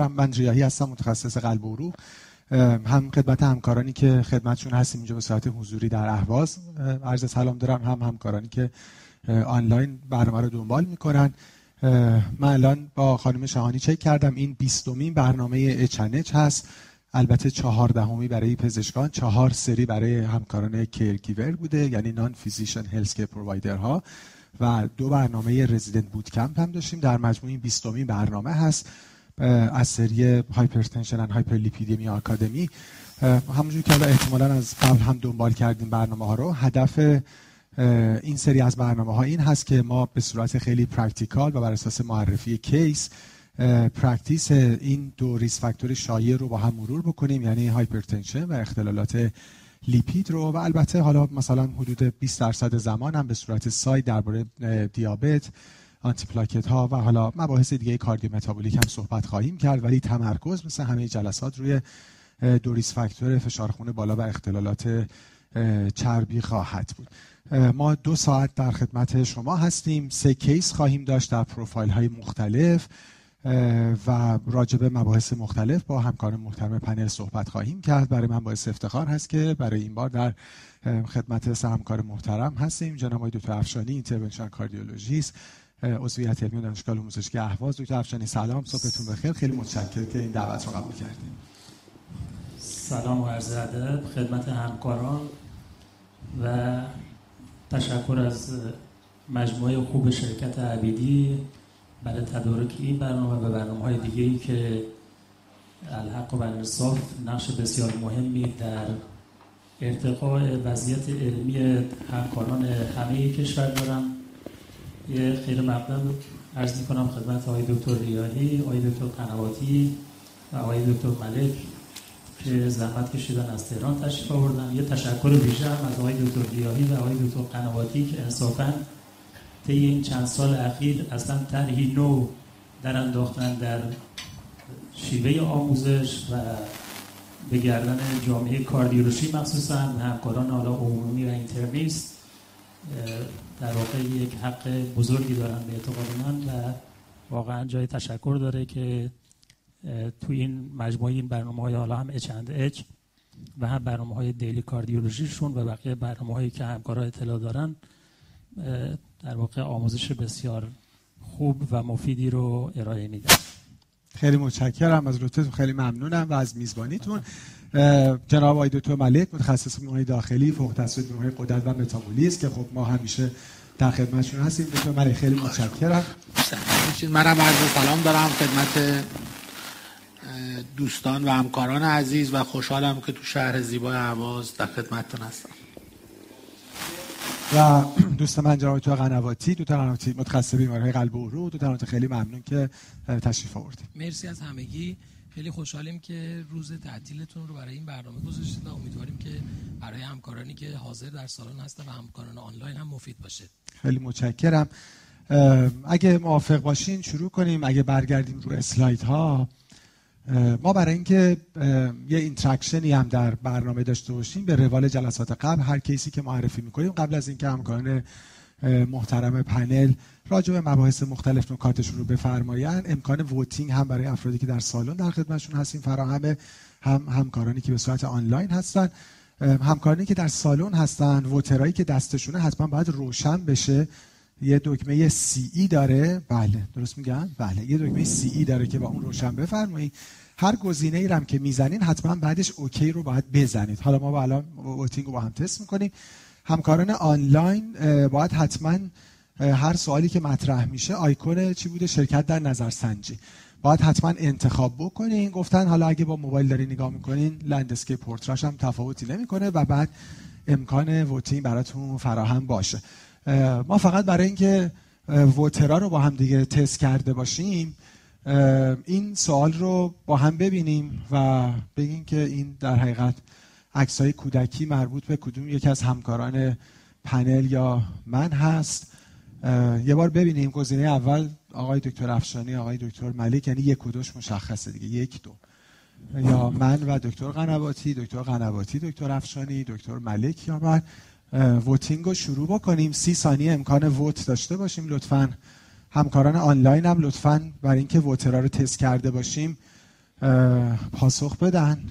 دارم. من ریاحی هستم متخصص قلب و عروق هم خدمت همکارانی که خدمتشون هستیم اینجا به صورت حضوری در اهواز. عرض سلام دارم هم همکارانی که آنلاین برنامه رو دنبال می‌کنن. من الان با خانم شهانی چک کردم. این بیستمین برنامه اچنچ هست. البته چهاردهمی برای پزشکان چهار سری برای همکاران caregiver بوده یعنی non-physician health provider ها و دو برنامه رزیدنت boot camp هم داشتیم. در مجموع این بیستمین برنامه هست. از سری Hypertension and Hyperlipidemia Academy. همونجور که حالا احتمالا از قبل هم دنبال کردیم برنامه ها رو هدف این سری از برنامه ها این هست که ما به صورت خیلی practical و بر اساس معرفی case practice این دو risk factor شایع رو با هم مرور بکنیم یعنی hypertension و اختلالات لیپید رو. و البته حالا مثلا حدود 20 درصد زمان هم به صورت side درباره دیابت آنتی پلاکت ها و حالا مباحث دیگه cardiometabolic هم صحبت خواهیم کرد ولی تمرکز مثل همه جلسات روی دو risk factor فشار خون بالا و اختلالات چربی خواهد بود. ما دو ساعت در خدمت شما هستیم. سه case خواهیم داشت در پروفایل های مختلف و راجب مباحث مختلف با همکار محترم پنل صحبت خواهیم کرد. برای من باعث افتخار هست که برای این بار در خدمت همکار محترم هستیم. جناب آقای دکتر افشانی intervention cardiologist عضو هیئت علمی دانشگاه موزشکی اهواز دکتر افشانی سلام صبحتون بخیر. خیلی متشکرم که این دعوت رو قبول کردیم. سلام و عرض ادب خدمت همکاران و تشکر از مجموعه خوب شرکت عبیدی برای تدارک این برنامه و برنامه های دیگه ای که الحق و والانصاف نقش بسیار مهمی در ارتقاء وضعیت علمی همکاران همه کشور دارم یه خیلی مقدم عرض کنم خدمت آقای دکتر ریاهی آقای دکتر قنواتی و آقای دکتر ملک که زحمت کشیدن از تهران تشریف آوردن. یه تشکر ویژه هم از آقای دکتر ریاهی و آقای دکتر قنواتی که انصافا طی این چند سال اخیر اصلا طرحی نو در انداختن در شیوه آموزش و به گردن جامعه کاردیولوژی مخصوصا همکاران حالا عمومی و اینترنیست. در واقع یک حق بزرگی دارن به اعتقاد من و واقعا جای تشکر داره که تو این مجموعه این برنامه های حالا هم اچ اند اچ و هم برنامه های دیلی کاردیولوژیشون و بقیه برنامه هایی که همکارا اطلاع دارن در واقع آموزش بسیار خوب و مفیدی رو ارائه میدن. خیلی متشکرم از لطفتون خیلی ممنونم و از میزبانیتون. جناب آقای دکتر ملک متخصص بیماری داخلی فوق تخصص بیماری قدرت و متابولیسم که خب ما همیشه در خدمتشون هستیم. دکتر ملک خیلی متشکرم. منم عرض سلام دارم خدمت دوستان و همکاران عزیز و خوشحالم که تو شهر زیبای عواز در خدمتتون هستم. و دوست من جناب دکتر قنواتی دکتر قنواتی متخصص بیماری قلب و عروق. دکتر خیلی ممنون که تشریف آوردید مرسی از همگی. خیلی خوشحالیم که روز تعطیلتون رو برای این برنامه گذاشتید و امیدواریم که برای همکارانی که حاضر در سالن هستن و همکاران آنلاین هم مفید باشه. خیلی متشکرم. اگه موافق باشین شروع کنیم. اگه برگردیم رو اسلاید ها ما برای اینکه یه interaction ی هم در برنامه داشته باشیم به روال جلسات قبل هر case ی که معرفی می‌کنیم قبل از اینکه همکاران محترم پنل راجع به مباحث مختلف نکاتشون رو بفرمایند. امکان voting هم برای افرادی که در سالن در خدمتشون هستیم فراهمه هم همکارانی که به صورت آنلاین هستن. همکارانی که در سالن هستن voter ایی که دستشونه حتما باید روشن بشه. یه دکمه CE داره. بله درست میگم بله یه دکمه CE داره که با اون روشن بفرمایید. هر گزینه ای رم که می‌زنین حتما بعدش OK رو باید بزنید. حالا ما الان voting رو با هم تست می‌کنیم. همکاران آنلاین باید حتما هر سوالی که مطرح میشه آیکون چی بوده؟ شرکت در نظرسنجی باید حتما انتخاب بکنین. گفتن حالا اگه با موبایل داری نگاه می‌کنین landscape portrait ش هم تفاوتی نمی‌کنه و بعد امکان voting براتون فراهم باشه. ما فقط برای اینکه voter ا رو با هم دیگه تست کرده باشیم این سوال رو با هم ببینیم و بگیم که این در حقیقت عکسای کودکی مربوط به کدوم یکی از همکاران پنل یا من هست. یه بار ببینیم گزینه اول آقای دکتر افشانی آقای دکتر ملک یعنی یک و دوش مشخصه دیگه یک دو. یا من و دکتر قنواتی دکتر قنواتی دکتر افشانی دکتر ملک یا من. voting رو شروع بکنیم. سی ثانیه امکان vote داشته باشیم لطفا. همکاران آنلاین هم لطفا برای اینکه voter ا رو تست کرده باشیم پاسخ بدن.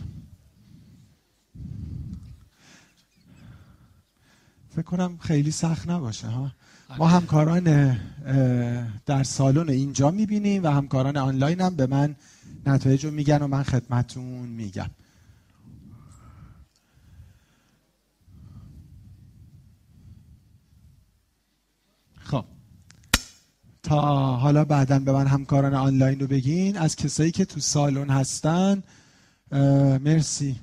فکر کنم خیلی سخت نباشه ها؟ ما آره. همکاران در سالن اینجا می‌بینیم و همکاران آنلاین هم به من نتایج رو میگن و من خدمتون میگم. خب. تا حالا بعدا به من همکاران آنلاین رو بگین. از کسایی که تو سالن هستن مرسی.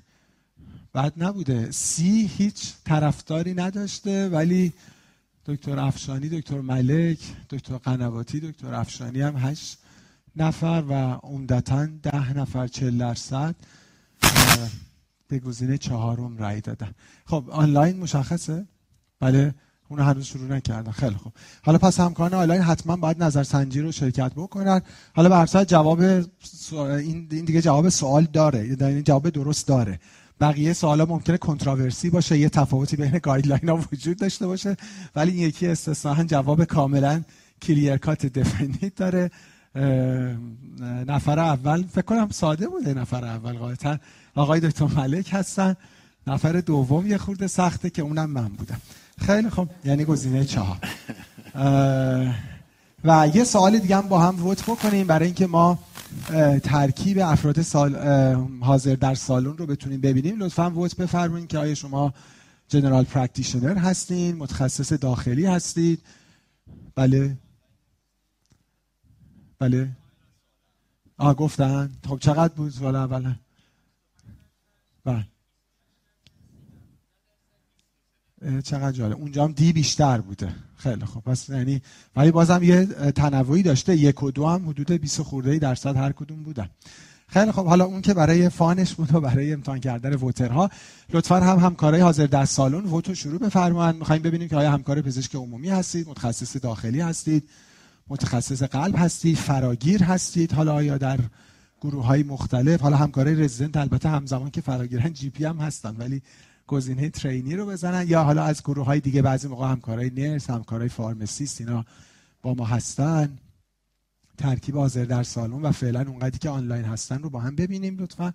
بعد نبوده. سی هیچ طرفداری نداشته ولی دکتر افشانی دکتر ملک دکتر قنواتی دکتر افشانی هم هشت نفر و عمدتا ده نفر چل درصد به گزینه چهارم رأی دادن. خب آنلاین مشخصه؟ بله اون هنوز شروع نکردن. خیلی خوب. حالا پس همکاران آنلاین حتما باید نظرسنجی رو شرکت بکنن. حالا به جواب این دیگه جواب سوال داره. یعنی جواب درست داره. بقیه سوالا ممکنه controversy باشه یه تفاوتی بین guideline ها وجود داشته باشه ولی این یکی استثنا جواب کاملا clear cut definite داره. نفر اول فکر کنم ساده بوده نفر اول قاعدتا آقای دکتر ملک هستن. نفر دوم یه خورده سخته که اونم من بودم. خیلی خب یعنی گزینه چهار. و یه سوال دیگه هم با هم vote بکنیم برای اینکه ما ترکیب افراد سال حاضر در سالن رو بتونیم ببینیم. لطفا vote بفرمایید که آیا شما general practitioner هستین متخصص داخلی هستید؟ بله. بله. آه گفتن. خب چقدر بود؟ سوال اولا بله. چقدر جالب. اونجا هم دی بیشتر بوده. خیلی خوب. پس یعنی ولی بازم یه تنوعی داشته. یک و دو هم حدود 20 خورده درصد هر کدوم بودن. خیلی خوب. حالا اون که برای فانش بود و برای امتحان کردن ووترها لطفا هم همکارای حاضر در سالن ووتو شروع بفرمایید می‌خوایم ببینیم که آیا همکار پزشک عمومی هستید متخصص داخلی هستید متخصص قلب هستید فراگیر هستید حالا آیا در گروه های مختلف. حالا همکارای رزیدنت البته همزمان که فراگیرن جی پی هم هستن ولی گزینه ترینی رو بزنن یا حالا از گروه های دیگه بعضی موقع همکارای نرس همکارای فارمسیست اینا با ما هستن. ترکیب حاضر در سالن و فعلا اونقدری که آنلاین هستن رو با هم ببینیم لطفا.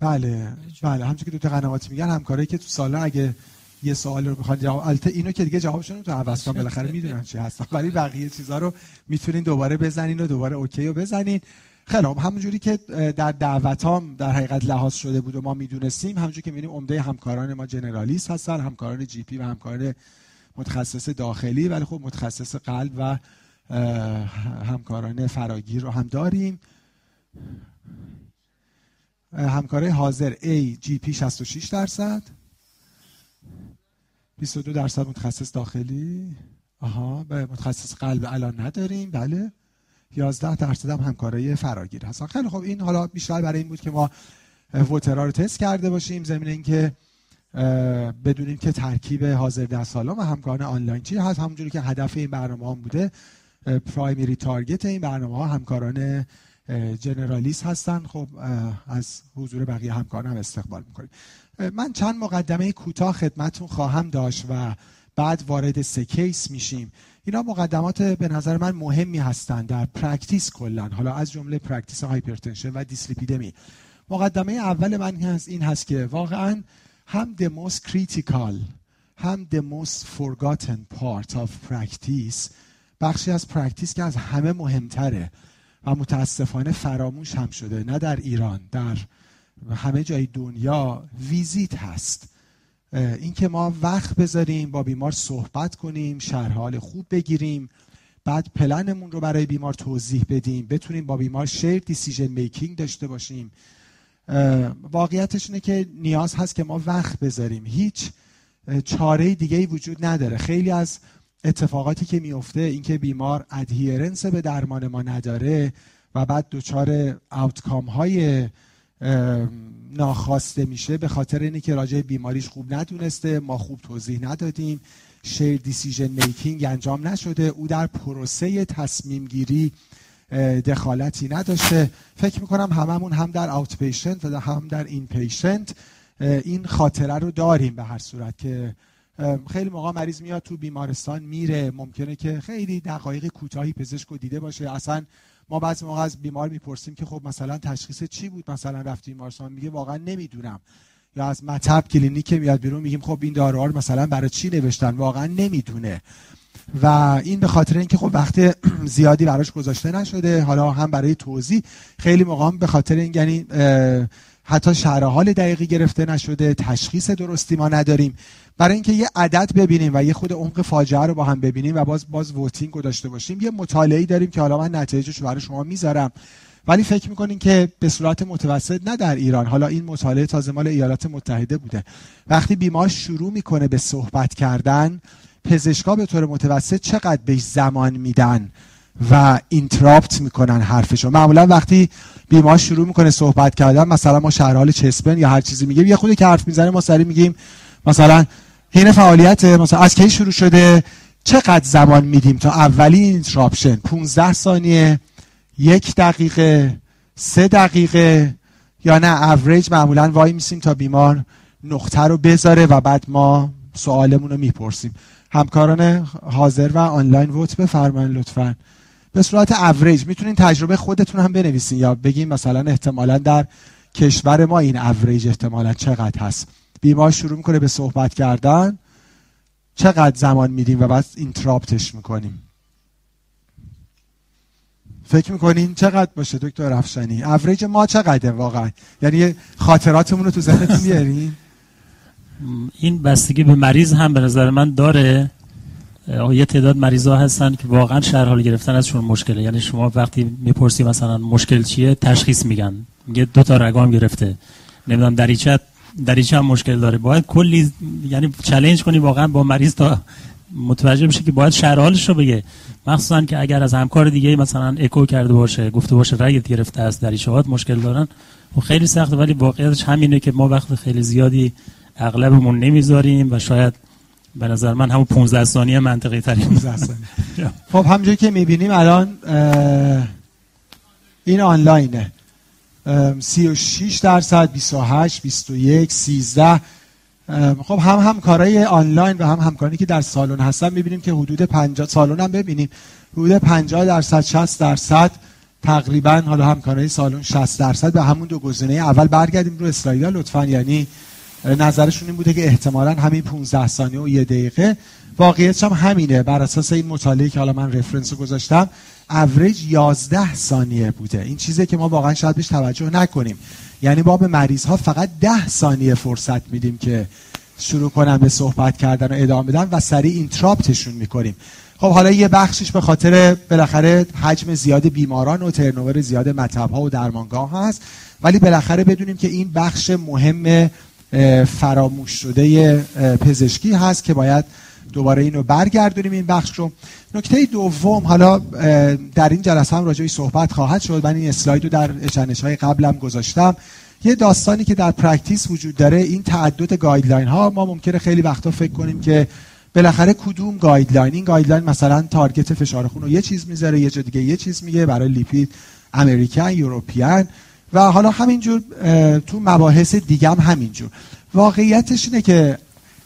بله بله همچون که دو تا قنواتی میگن همکارایی که تو سالن اگه یه سوال رو بخواد جواب البته اینو که دیگه جوابشون تو عوض کنم بالاخره می‌دونن چی هستن. ولی بقیه چیزا رو می‌تونین دوباره بزنین و دوباره اوکی رو بزنین. خیلی خب همونجوری که در دعوتام در حقیقت لحاظ شده بود و ما می‌دونستیم همونجوری که می‌بینیم عمده همکاران ما جنرالیست هستن همکاران جی پی و همکاران متخصص داخلی. ولی خب متخصص قلب و همکاران فراگیر رو هم داریم. همکارای حاضر A جی پی 66 درصد. 22 درصد متخصص داخلی؟ آها به متخصص قلب الان نداریم. بله. 11 درصد هم همکارای فراگیر هستن. خیلی خب این حالا بیشتر برای این بود که ما ووترا رو تست کرده باشیم. زمین اینکه بدونیم که ترکیب حاضر در سالن و همکاران آنلاین چی هست. همونجوری که هدف این برنامه هم بوده پرایمری تارگت این برنامه ها همکاران generalist هستن. خب از حضور بقیه همکاران هم استقبال می‌کنیم. من چند مقدمه کوتاه خدمتتون خواهم داشت و بعد وارد سه case میشیم. اینا مقدمات به نظر من مهمی هستند در practice کلا حالا از جمله practice hypertension و دیسلیپیدمی مقدمه اول من هست این هست که واقعا هم the most critical هم the most forgotten part of practice. بخشی از practice که از همه مهمتره و متاسفانه فراموش هم شده نه در ایران در همه جای دنیا ویزیت هست. اینکه ما وقت بذاریم با بیمار صحبت کنیم شرح حال خوب بگیریم بعد پلنمون رو برای بیمار توضیح بدیم بتونیم با بیمار shared decision making داشته باشیم. واقعیتش اینه که نیاز هست که ما وقت بذاریم. هیچ چاره دیگه ای وجود نداره. خیلی از اتفاقاتی که میفته اینکه بیمار adherence به درمان ما نداره و بعد دچار outcome های ناخواسته میشه به خاطر اینه که راجع بیماریش خوب ندونسته ما خوب توضیح ندادیم. shared decision making انجام نشده. او در پروسه تصمیم گیری دخالتی نداشته. فکر می‌کنم هممون هم در outpatient و هم در inpatient این خاطره رو داریم به هر صورت که خیلی موقع مریض میاد تو بیمارستان میره. ممکنه که خیلی دقایق کوتاهی پزشک رو دیده باشه. اصلا ما بعضی موقع از بیمار می‌پرسیم که خب مثلا تشخیص چی بود؟ مثلا رفتی بیمارستان میگه واقعا نمی‌دونم. یا از مطب کلینیک میاد بیرون میگیم خب این داروها رو مثلا برای چی نوشتن؟ واقعا نمی‌دونه. و این به خاطر اینکه خب وقت زیادی براش گذاشته نشده حالا هم برای توضیح. خیلی موقع به خاطر این یعنی حتی شرح حال دقیقی گرفته نشده تشخیص درستی ما نداریم. برای اینکه یه عدد ببینیم و یه خود عمق فاجعه رو با هم ببینیم و باز باز ووتینگ رو داشته باشیم یه مطالعه داریم که حالا من نتایجش رو برای شما می‌ذارم. ولی فکر می‌کنین که به صورت متوسط نه در ایران. حالا این مطالعه تازه مال ایالات متحده بوده. وقتی بیمار شروع می‌کنه به صحبت کردن پزشکا به طور متوسط چقدر بهش زمان میدن و interrupt می‌کنن حرفشو. معمولا وقتی بیمار شروع می‌کنه صحبت کردن مثلا ما شرح حال chest pain یا هر چیزی میگیم یه خودی که حرف می‌زنه ما سریع میگیم مثلا حین فعالیت مثلا از کی شروع شده؟ چقدر زمان میدیم تا اولین interruption 15 ثانیه یک دقیقه سه دقیقه یا نه؟ اوریج معمولا وای میسیم تا بیمار نقطه رو بذاره و بعد ما سوالمون رو می‌پرسیم. همکاران حاضر و آنلاین vote بفرمایید لطفا. به صورت اوریج می‌تونین تجربه خودتون هم بنویسین یا بگیم مثلا احتمالا در کشور ما این اوریج احتمالا چقدر هست. بیمار شروع می‌کنه به صحبت کردن. چقدر زمان میدیم و بعد interrupt ش می‌کنیم. فکر می‌کنین چقدر باشه دکتر رفشانی اوریج ما چقدره واقعا؟ یعنی خاطراتمون رو تو ذهنتون میارین این بستگی به مریض هم به نظر من داره. یه تعداد مریض ها هستن که واقعا شهر حال گرفتن ازشون مشکله یعنی شما وقتی می‌پرسی مثلا مشکل چیه تشخیص میگن. میگه دو تا رگام گرفته. نمی‌دونم دریچه دریچه هم مشکل داره. باید کلی یعنی چالش کنی واقعا با مریض تا متوجه بشه که باید شهر حالش رو بگه. مخصوصا که اگر از همکار دیگه مثلا اکو کرده باشه گفته باشه رگت گرفته است هات مشکل دارن. و خیلی سخته ولی واقعیتش همینه که ما وقت خیلی زیادی اغلبمون نمی‌ذاریم و شاید به نظر من همون 15 ثانیه منطقی ترین. 15 ثانیه. خب همونجوری که می‌بینیم الان این آنلاینه. 36 درصد 28 21 13 خب هم همکارای آنلاین و هم همکاری که در سالن هستن می‌بینیم که حدود 50 سالن هم ببینیم. حدود 50 درصد 60 درصد تقریبا حالا همکارای سالن 60 درصد به همون دو گزینه اول برگردیم رو اسرائیل. لطفا یعنی نظرشون این بوده که احتمالا همین 15 ثانیه و یه دقیقه. واقعیتش هم همینه. بر اساس این مطالعه که حالا من رفرنس گذاشتم اوریج 11 ثانیه بوده. این چیزی که ما واقعا شاید بهش توجه نکنیم. یعنی با به مریض ها فقط 10 ثانیه فرصت میدیم که شروع کنن به صحبت کردن و ادامه بدن و سریع اینتراپتشون می‌کنیم. خب حالا یه بخشش به خاطر بالاخره حجم زیاد بیماران و turnover زیاد مطب ها و درمانگاه هست. ولی بالاخره بدونیم که این بخش مهم فراموش شده پزشکی هست که باید دوباره اینو برگردونیم این بخش رو. نکته دوم حالا در این جلسه هم راجع بهش صحبت خواهد شد. من این اسلاید رو در اچنش های قبلم گذاشتم. یه داستانی که در practice وجود داره این تعدد guideline ها ما ممکنه خیلی وقتا فکر کنیم که بالاخره کدوم guideline این guideline مثلا target فشار خون رو یه چیز می‌ذاره یه جا دیگه یه چیز میگه برای لیپید American European و حالا همینجور تو مباحث دیگه هم همینجور. واقعیتش اینه که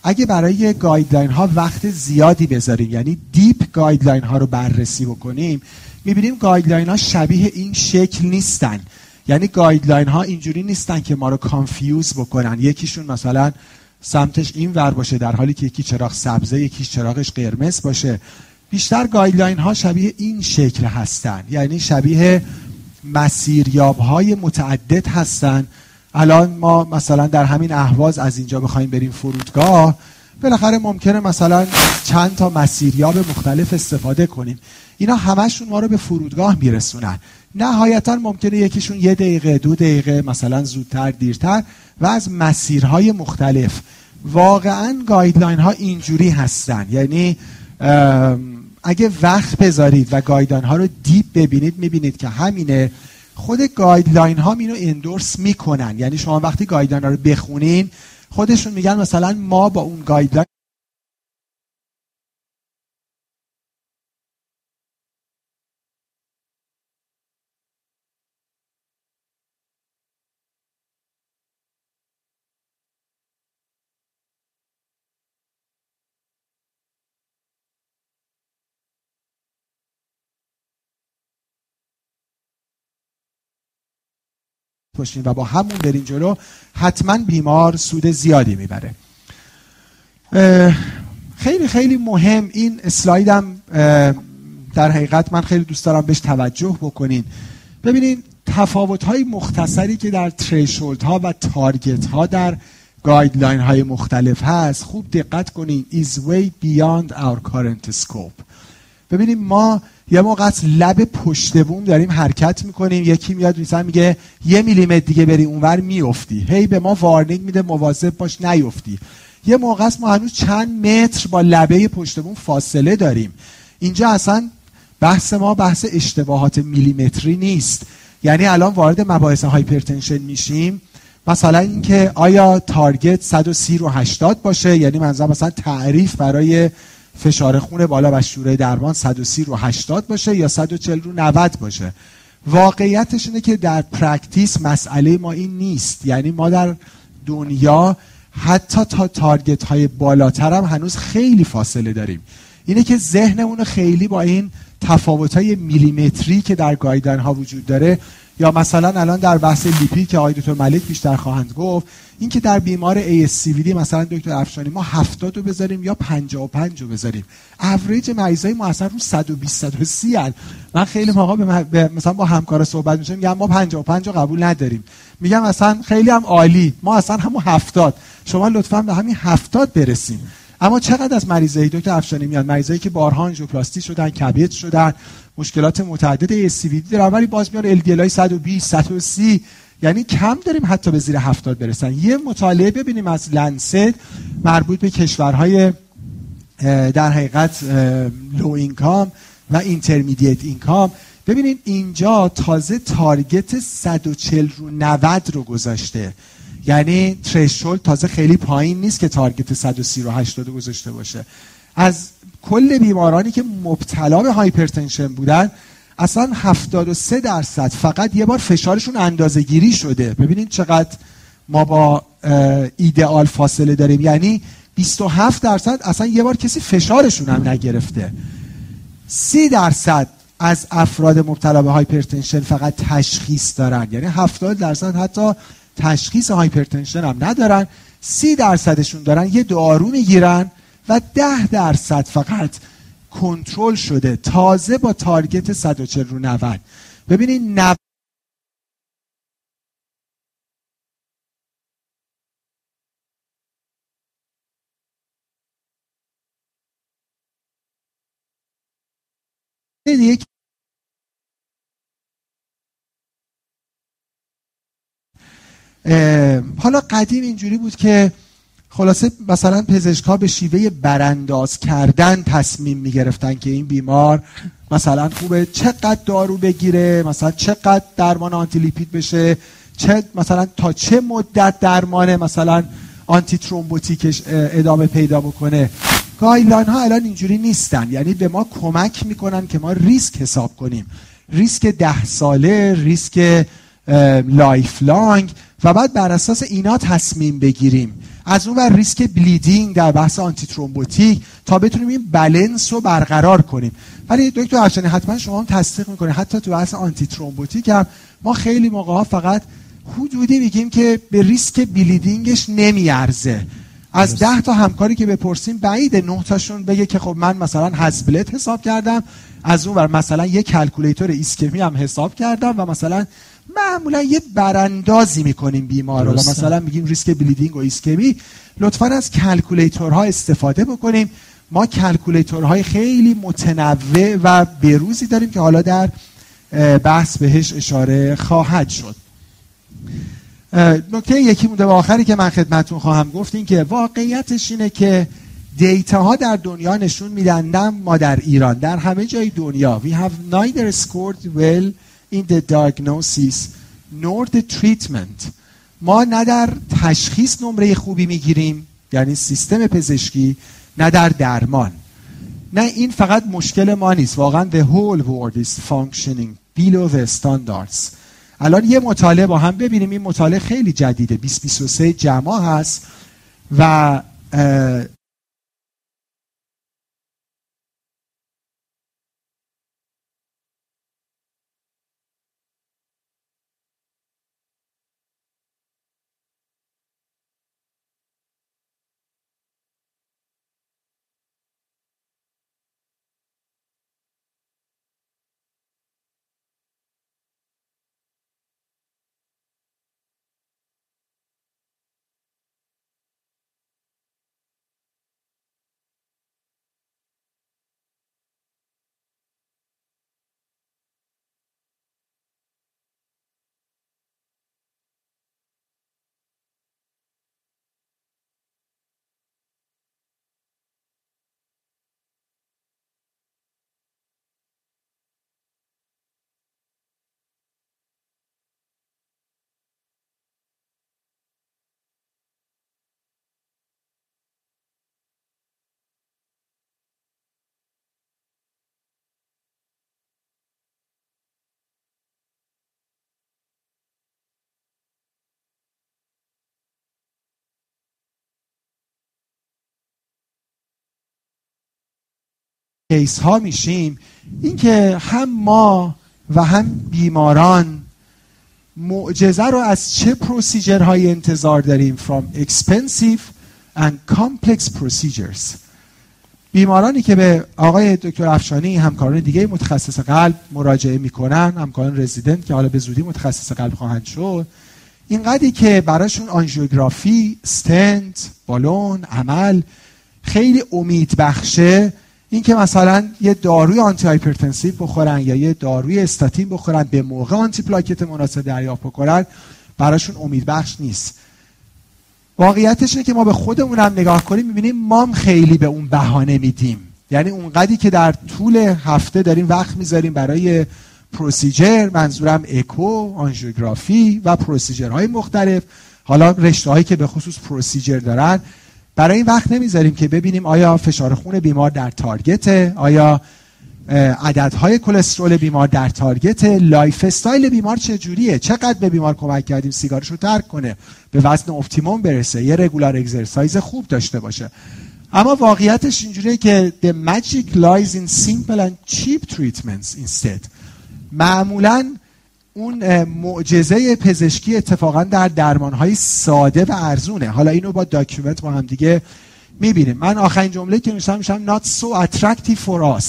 اگه برای guideline ها وقت زیادی بذاریم یعنی deep guideline ها رو بررسی بکنیم می‌بینیم guideline ها شبیه این شکل نیستن. یعنی guideline ها اینجوری نیستن که ما رو confuse بکنن. یکیشون مثلا سمتش این ور باشه در حالی که یکی چراغ سبزه یکیش چراغش قرمز باشه. بیشتر گایدلاین ها شبیه این شکل هستن. یعنی شبیه مسیریاب های متعدد هستن. الان ما مثلا در همین اهواز از اینجا بخوایم بریم فرودگاه بالاخره ممکنه مثلا چند تا مسیریاب مختلف استفاده کنیم. اینا همشون ما رو به فرودگاه میرسونن. نهایتا ممکنه یکیشون یه دقیقه دو دقیقه مثلا زودتر دیرتر و از مسیرهای مختلف. واقعا guideline ها اینجوری هستن. یعنی اگه وقت بذارید و guideline ها رو deep ببینید می‌بینید که همینه خود guideline ها اینو endorse می‌کنن. یعنی شما وقتی guideline ها رو بخونین خودشون میگن مثلا ما با اون guideline باشیم و با همون بریم جلو حتما بیمار سود زیادی می‌بره. خیلی خیلی مهم این اسلایدم در حقیقت من خیلی دوست دارم بهش توجه بکنین. ببینین تفاوت های مختصری که در threshold ها و target ها در guideline های مختلف هست خوب دقت کنین. Is way beyond our current scope. ببینیم ما یه موقع از لب پشت بوم داریم حرکت می‌کنیم. یکی میاد مثلا میگه یه میلیمتر دیگه بری اونور میفتی هی به ما warning میده مواظب باش نیفتی. یه موقع است ما هنوز چند متر با لبه پشت بوم فاصله داریم. اینجا اصلا بحث ما بحث اشتباهات میلیمتری نیست. یعنی الان وارد مباحث hypertension میشیم. مثلا اینکه آیا target 130 رو 80 باشه؟ یعنی منظورم مثلا تعریف برای فشار خون بالا و شروع درمان 130 رو 80 باشه یا 140 رو 90 باشه. واقعیتش اینه که در practice مسئله ما این نیست. یعنی ما در دنیا حتی تا target های بالاتر هم هنوز خیلی فاصله داریم. اینه که ذهنمون خیلی با این تفاوت های میلیمتری که در guideline ها وجود داره یا مثلا الان در بحث lipid که آقای دکتر ملک بیشتر خواهند گفت اینکه در بیمار ASCVD مثلا دکتر افشانی ما 70 رو بذاریم یا 55 رو بذاریم. اوریج مریضای ما اصلا رو 120 130 هن. من خیلی موقع به مثلا با همکارا صحبت میشم میگم ما 55 رو قبول نداریم. میگم اصلا خیلی هم عالی. ما اصلا همون 70 شما لطفا به همین 70 برسیم. اما چقدر از مریضای دکتر افشانی میاد؟ مریضایی که بارها آنژیوپلاستی شدن کبد شدن مشکلات متعدد ACVD دارن ولی باز میان LDL های 120 130 یعنی کم داریم حتی به زیر 70 برسن. یه مطالعه ببینیم از لنست مربوط به کشورهای در حقیقت low income و intermediate income ببینید اینجا تازه target 140 رو 90 رو گذاشته. یعنی threshold تازه خیلی پایین نیست که target 130 رو 80 گذاشته باشه. از کل بیمارانی که مبتلا به hypertension بودن اصلا 73 درصد فقط یه بار فشارشون اندازه گیری شده. ببینید چقدر ما با ایدئال فاصله داریم. یعنی 27 درصد اصلا یه بار کسی فشارشون هم نگرفته. 30 درصد از افراد مبتلا به hypertension فقط تشخیص دارن. یعنی 70 درصد حتی تشخیص hypertension هم ندارن. 30 درصدشون دارن یه دارو می‌گیرن و 10 درصد فقط کنترل شده. تازه با target 140 رو 90 ببینید 90 یک حالا قدیم اینجوری بود که خلاصه مثلا پزشکا به شیوه برانداز کردن تصمیم می‌گرفتن که این بیمار مثلا خوبه چقدر دارو بگیره مثلا چقدر درمان anti-lipid بشه چه مثلا تا چه مدت درمان مثلا antithrombotic ش ادامه پیدا بکنه. guideline ها الان اینجوری نیستن یعنی به ما کمک می‌کنن که ما ریسک حساب کنیم. ریسک ده ساله ریسک lifelong و بعد بر اساس اینا تصمیم بگیریم. از اون ور ریسک bleeding در بحث antithrombotic تا بتونیم این بلنس رو برقرار کنیم. ولی دکتر افشانی حتما شما هم تصدیق می‌کنید حتی تو بحث antithrombotic هم ما خیلی موقع ها فقط حدودی میگیم که به ریسک bleeding ش نمیارزه. از ده تا همکاری که بپرسیم بعید نه تاشون بگه که خب من مثلا HAS-BLED حساب کردم از اون مثلا یه calculator ایسکمی هم حساب کردم و مثلا معمولا یه وراندازی می‌کنیم بیمار رو و مثلا میگیم ریسک bleeding و ایسکمی. لطفا از calculator ها استفاده بکنیم. ما calculator های خیلی متنوع و بروزی داریم که حالا در بحث بهش اشاره خواهد شد. نکته یکی مونده و آخری که من خدمتون خواهم گفت این که واقعیتش اینه که data ها در دنیا نشون میدن نه ما در ایران. در همه جای دنیا. We have neither scored well in the diagnosis nor the treatment. ما نه در تشخیص نمره خوبی می‌گیریم یعنی سیستم پزشکی نه در درمان. نه این فقط مشکل ما نیست. واقعا the whole world is functioning below the standards. الان یه مطالعه با هم ببینیم. این مطالعه خیلی جدیده. 2023 جمع هست و کیس ها میشیم. اینکه هم ما و هم بیماران معجزه رو از چه پروسیجر های انتظار داریم؟ From expensive and complex procedures. بیمارانی که به آقای دکتر افشانی همکاران دیگه متخصص قلب مراجعه می‌کنن همکاران رزیدنت که حالا به زودی متخصص قلب خواهند شد اینقدری که براشون آنژیوگرافی ستنت بالون عمل خیلی امید بخشه اینکه مثلا یه داروی antihypertensive بخورن یا یه داروی استاتین بخورن به موقع antiplatelet مناسب دریافت بکنن براشون امید بخش نیست. واقعیتش اینه که ما به خودمون هم نگاه کنیم می‌بینیم مام خیلی به اون بهانه میدیم. یعنی اونقدری که در طول هفته داریم وقت می‌ذاریم برای procedure منظورم اکو آنژیوگرافی و procedure های مختلف. حالا رشته هایی که به خصوص procedure دارن برای این وقت نمی‌ذاریم که ببینیم آیا فشار خون بیمار در target ه آیا عددهای کلسترول بیمار در target lifestyle بیمار چجوریه؟ چقدر به بیمار کمک کردیم سیگارش رو ترک کنه؟ به وزن optimum برسه یه regular exercise خوب داشته باشه. اما واقعیتش اینجوریه که the magic lies in simple and cheap treatments instead. معمولا اون معجزه پزشکی اتفاقا در درمانهای ساده و ارزونه. حالا اینو با داکیومنت با هم دیگه می‌بینیم. من آخرین جمله که نوشتم میشم not so attractive for us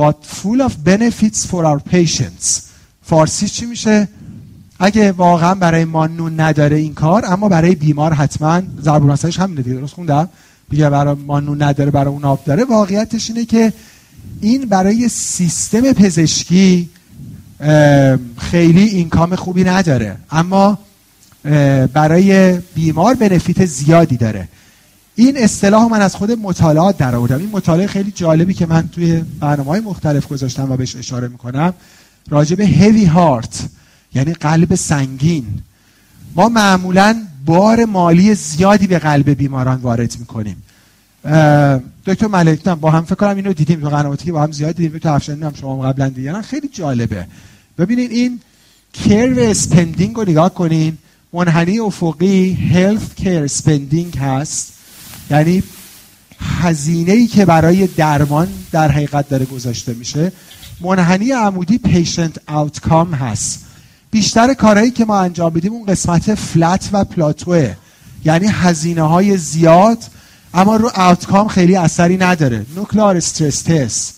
but full of benefits for our patients. فارسی چی میشه؟ اگه واقعا برای ما نون نداره این کار اما برای بیمار حتما زبون هم همینه دیگه درست خوندم؟ بگه برای ما نون نداره برای اون آب داره. واقعیتش اینه که این برای سیستم پزشکی خیلی اینکام خوبی نداره. اما برای بیمار بنفیت زیادی داره. این اصطلاح من از خود مطالعات در آوردم این مطالعه خیلی جالبی که من توی برنامه های مختلف گذاشتم و بهش اشاره می‌کنم. راجع به هیوی هارت یعنی قلب سنگین. ما معمولا بار مالی زیادی به قلب بیماران وارد می‌کنیم. دکتر ملک با هم فکر کنم اینو دیدیم دکتر قنواتی که با هم زیاد دیدیم دکتر افشانی هم شما قبلا دیدین. خیلی جالبه. ببینید این curve spending رو نگاه کنین منحنی افقی healthcare spending هست. یعنی هزینه ای که برای درمان در حقیقت داره گذاشته میشه. منحنی عمودی patient outcome هست. بیشتر کارهایی که ما انجام بدیم اون قسمت flat و plateau ه یعنی هزینه های زیاد اما رو outcome خیلی اثری نداره. nuclear stress test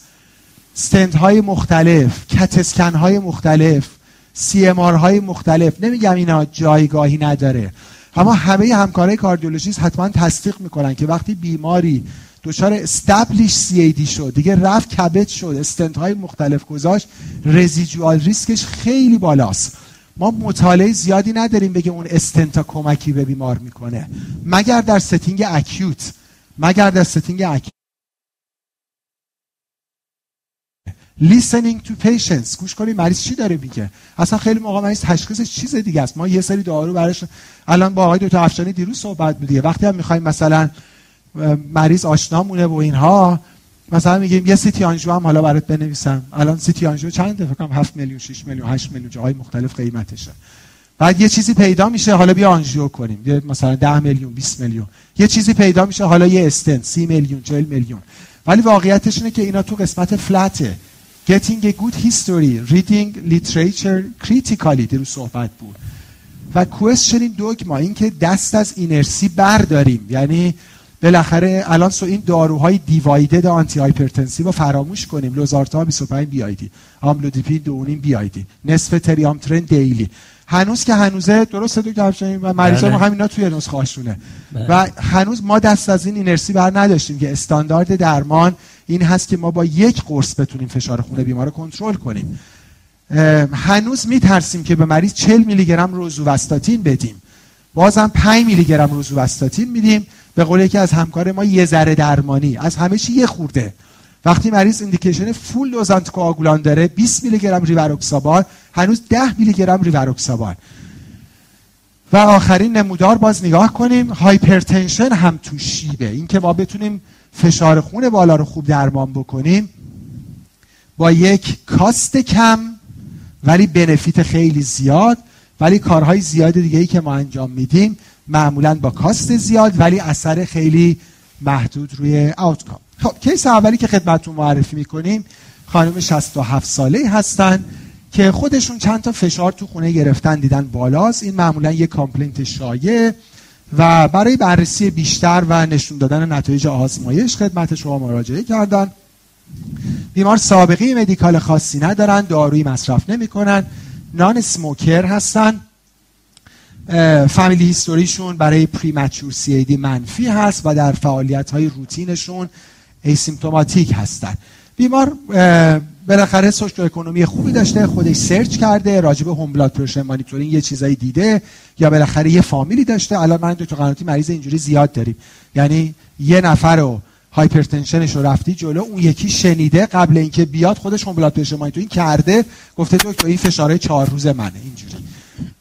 stent های مختلف CT scan های مختلف سی ام های مختلف نمیگم اینا جایگاهی نداره. اما همه همکارای cardiologist حتما تصدیق می‌کنن که وقتی بیماری دچار established CAD شد دیگه رفت CABG شد استنت های مختلف گذاشت residual ریسکش خیلی بالاست. ما مطالعه زیادی نداریم بگه اون استنتا کمکی به بیمار می‌کنه. مگر در setting acute مگر در setting acute listening to patients. گوش کنید مریض چی داره میگه؟ اصلا خیلی موقع مریض تشخیصش چیز دیگه است. ما یه سری دارو براش الان با آقای دکتر افشانی دیروز صحبت بودیه وقتی هم می‌خوایم مثلا مریض آشنا مونه و اینها مثلا میگیم یه CT angio هم حالا برات بنویسم. الان CT angio چند فکر کنم 7 میلیون 6 میلیون 8 میلیون جاهای مختلف قیمتشه. بعد یه چیزی پیدا میشه حالا بیا آنژیو کنیم. یه مثلا 10 میلیون 20 میلیون. یه چیزی پیدا میشه حالا یه استنت 30 میلیون 40 میلیون. ولی واقعیتش اینه که اینا تو قسمت flat ه getting a good history reading literature critically در صحبت بود. و questioning dogma این که دست از اینرسی برداریم. یعنی بالاخره الان سو این داروهای divided antihypertensive رو فراموش کنیم. لوزارتان 25 BID آملودیپین دونیم بی آی دی نصف تریامترن دیلی هنوز که هنوزه درست دکتر و مریضا ما بله. همینا توی نسخه هاشونه بله. و هنوز ما دست از این اینرسی بر نداشتیم که استاندارد درمان این هست که ما با یک قرص بتونیم فشار خون بیمار رو کنترل کنیم. هنوز میترسیم که به مریض 40 میلی گرم روزوستاتین بدیم. بازم 5 میلی گرم روزوستاتین میدیم. به قول یکی از همکار ما یه ذره درمانی. از همه چی یه خورده. وقتی مریض indication full dose آنتیکواگولان داره 20 میلی گرم ریواروکسابان هنوز 10 میلی گرم ریواروکسابان و آخرین نمودار باز نگاه کنیم hypertension هم تو شیبه. اینکه ما بتونیم فشار خون بالا رو خوب درمان بکنیم با یک cost کم ولی benefit خیلی زیاد ولی کارهای زیاد دیگه ای که ما انجام میدیم معمولا با cost زیاد ولی اثر خیلی محدود روی outcome خب case اولی که خدمتتون معرفی می‌کنیم خانم 67 ساله هستن که خودشون چند تا فشار تو خونه گرفتن دیدن بالاست. این معمولا یه complaint شایع و برای بررسی بیشتر و نشون دادن نتایج آزمایش خدمت شما مراجعه کردن. بیمار سابقه medical خاصی ندارن دارویی مصرف نمی‌کنن non-smoker هستن family history شون برای premature CVD منفی هست و در فعالیت های روتینشون asymptomatic هستن. بیمار بالاخره socioeconomy خوبی داشته خودش search کرده راجع به home blood pressure monitoring یه چیزایی دیده یا بالاخره یه فامیلی داشته. الان من دو تا قناتی مریض اینجوری زیاد داریم. یعنی یه نفر رو hypertension ش رو رفتی جلو اون یکی شنیده قبل اینکه بیاد خودش home blood pressure monitoring کرده گفته دکتر این فشاره چهار روز منه اینجوری.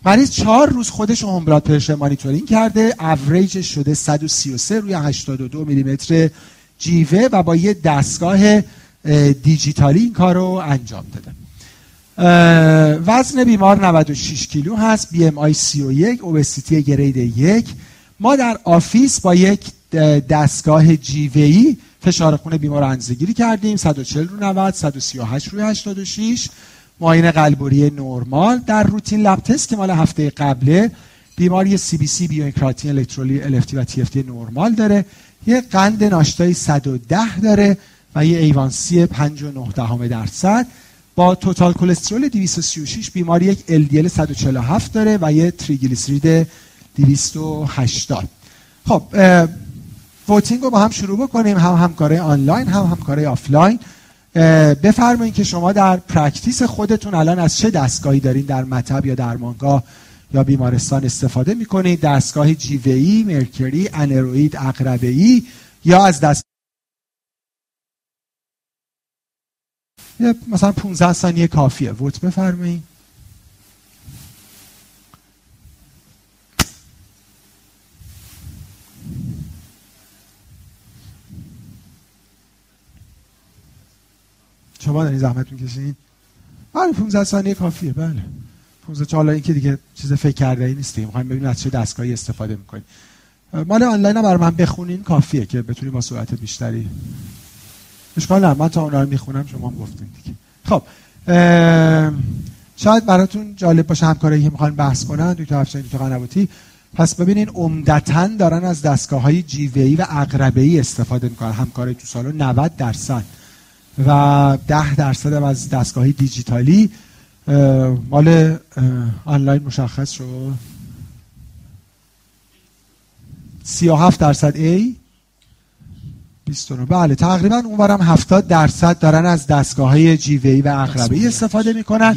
مریض چهار روز خودش home blood pressure monitoring کرده اوریج شده 133 روی 82 میلیمتر جیوه و با یه دستگاه دیجیتالی این کار رو انجام داده وزن بیمار 96 کیلو هست BMI 31 obesity grade یک. ما در office با یک دستگاه جیوه‌ای فشار خون بیمار اندازه‌گیری کردیم 140 رو 90 138 روی 86 معاینه قلب و ریه نرمال. در routine lab test که مال هفته قبله بیمار یه CBC، BUN، creatinine، الکترولیت، LFT و TFT نرمال داره. یه قند ناشتایی 110 داره و یه A1C 5.9 دهم درصد. با total cholesterol 236 بیماری یک LDL 147 داره و یه تریگلیسیرید 280 خب voting رو با هم شروع بکنیم. هم همکارای آنلاین هم همکارای آفلاین. بفرمایید که شما در practice خودتون الان از چه دستگاهی دارین؟ در مطب یا درمانگاه یا بیمارستان استفاده می‌کنید دستگاه جیوه‌ای، mercury، aneroid، عقربه‌ای یا از دست مثلا 15 ثانیه کافیه. vote بفرمایید شما دارین زحمت می‌کشین؟ بله 15 ثانیه کافیه. بله. 15 حالا این که دیگه چیز فکر کرده ای نیستیم. می‌خوایم ببینیم از چه دستگاهی استفاده می‌کنیم. مال آنلاین هم برای من بخونین کافیه که بتونیم با سرعت بیشتری. اشکال نه من تا اونا رو می‌خونم شما هم گفتین دیگه. خب شاید براتون جالب باشه همکاری که می‌خوان بحث کنن دکتر افشین دکتر قنواتی پس ببینین عمدتا دارن از دستگاه های و اقربه استفاده می‌کنن. همکاری تو سالن 90 درصد و 10 درصد از دستگاه دیجیتالی. مال آنلاین مشخص شد. 37 درصد A. 29 بله تقریبا اونورم 70 درصد دارن از دستگاه های جیوهی و اقربه استفاده می‌کنن.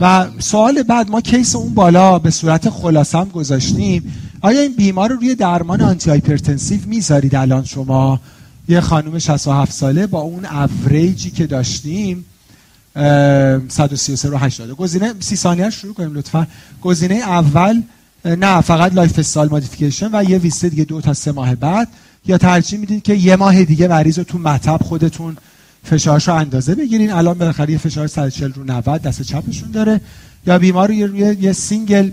و سوال بعد ما کیس اون بالا به صورت خلاصم گذاشتیم. آیا این بیمار رو روی درمان antihypertensive می‌ذارید الان شما؟ یه خانم 67 ساله با اون اوریجی که داشتیم. 133 رو 80 گزینه 30 ثانیه شروع کنیم لطفا. گزینه اول نه فقط lifestyle modification و یه ویزیت دیگه دو تا سه ماه بعد. یا ترجیح می‌دید که یه ماه دیگه مریض رو تو مطب خودتون فشارش رو اندازه بگیرین. الان بالاخره یه فشار 140 رو 90 دست چپشون داره. یا بیمار رو یه, یه single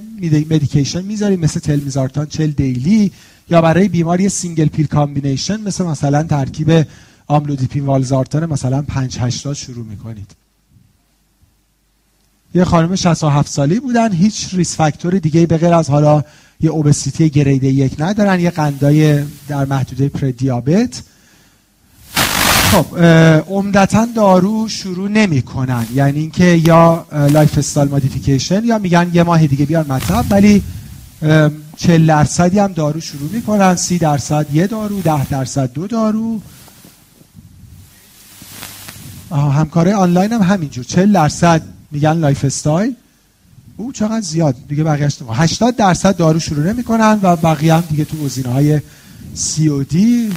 medication می‌ذاریم مثل تلمیزارتان 40 daily. یا برای بیمار یه single pill combination مثل مثلا ترکیب آملودیپین والزارتان مثلا 5 80 شروع می‌کنید. یه خانم 67 ساله‌ای بودن هیچ risk factor دیگه به غیر از حالا یه obesity grade یک ندارن یه قندی در محدوده پره‌دیابت. خب عمدتا دارو شروع نمی‌کنن. یعنی اینکه یا lifestyle modification یا میگن یه ماه دیگه بیان مطب ولی 40 درصدی هم دارو شروع می‌کنن. 30 درصد یه دارو 10 درصد دو دارو. همکارای آنلاین هم همینجور. 40 درصد میگن lifestyle. او چقدر زیاد. دیگه بقیه‌اش 80 درصد دارو شروع نمی‌کنن و بقیه هم دیگه تو گزینه های سی او دی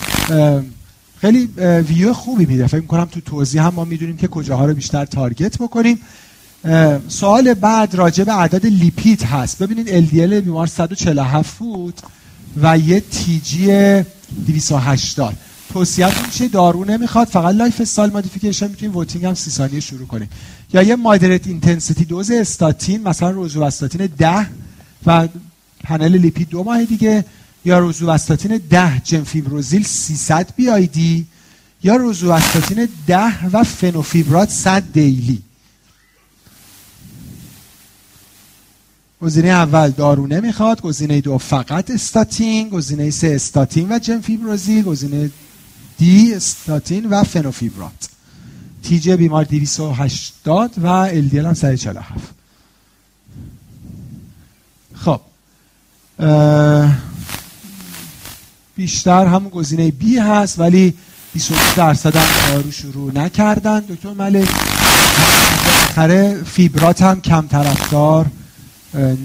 خیلی ویو خوبی میده. فکر می‌کنم تو توضیح هم ما می‌دونیم که کجاها رو بیشتر target بکنیم. سوال بعد راجع به عدد لیپید هست. ببینید LDL بیمار 147 بود و یه TG 280 توصیه‌تون چیه دارو نمی‌خواد فقط lifestyle modification می‌تونیم voting هم 30 ثانیه شروع کنیم یا یه moderate intensity dose استاتین مثلا روزوستاتین 10 و پنل لیپید دو ماه دیگه یا روزوستاتین 10 جنفیبروزیل 300 بی آی دی یا روزوستاتین ده و فنوفیبرات 100 دیلی. گزینه اول دارو نمی‌خواد گزینه دو فقط استاتین گزینه سه استاتین و جنفیبروزی گزینه دی استاتین و فنوفیبرات تیجه بیمار 280 و الدیل هم 147 خب. بیشتر همون گزینه بی هست ولی 22 درصد هم دارو شروع نکردن. دکتر ملک آخره فیبرات هم کم طرفدار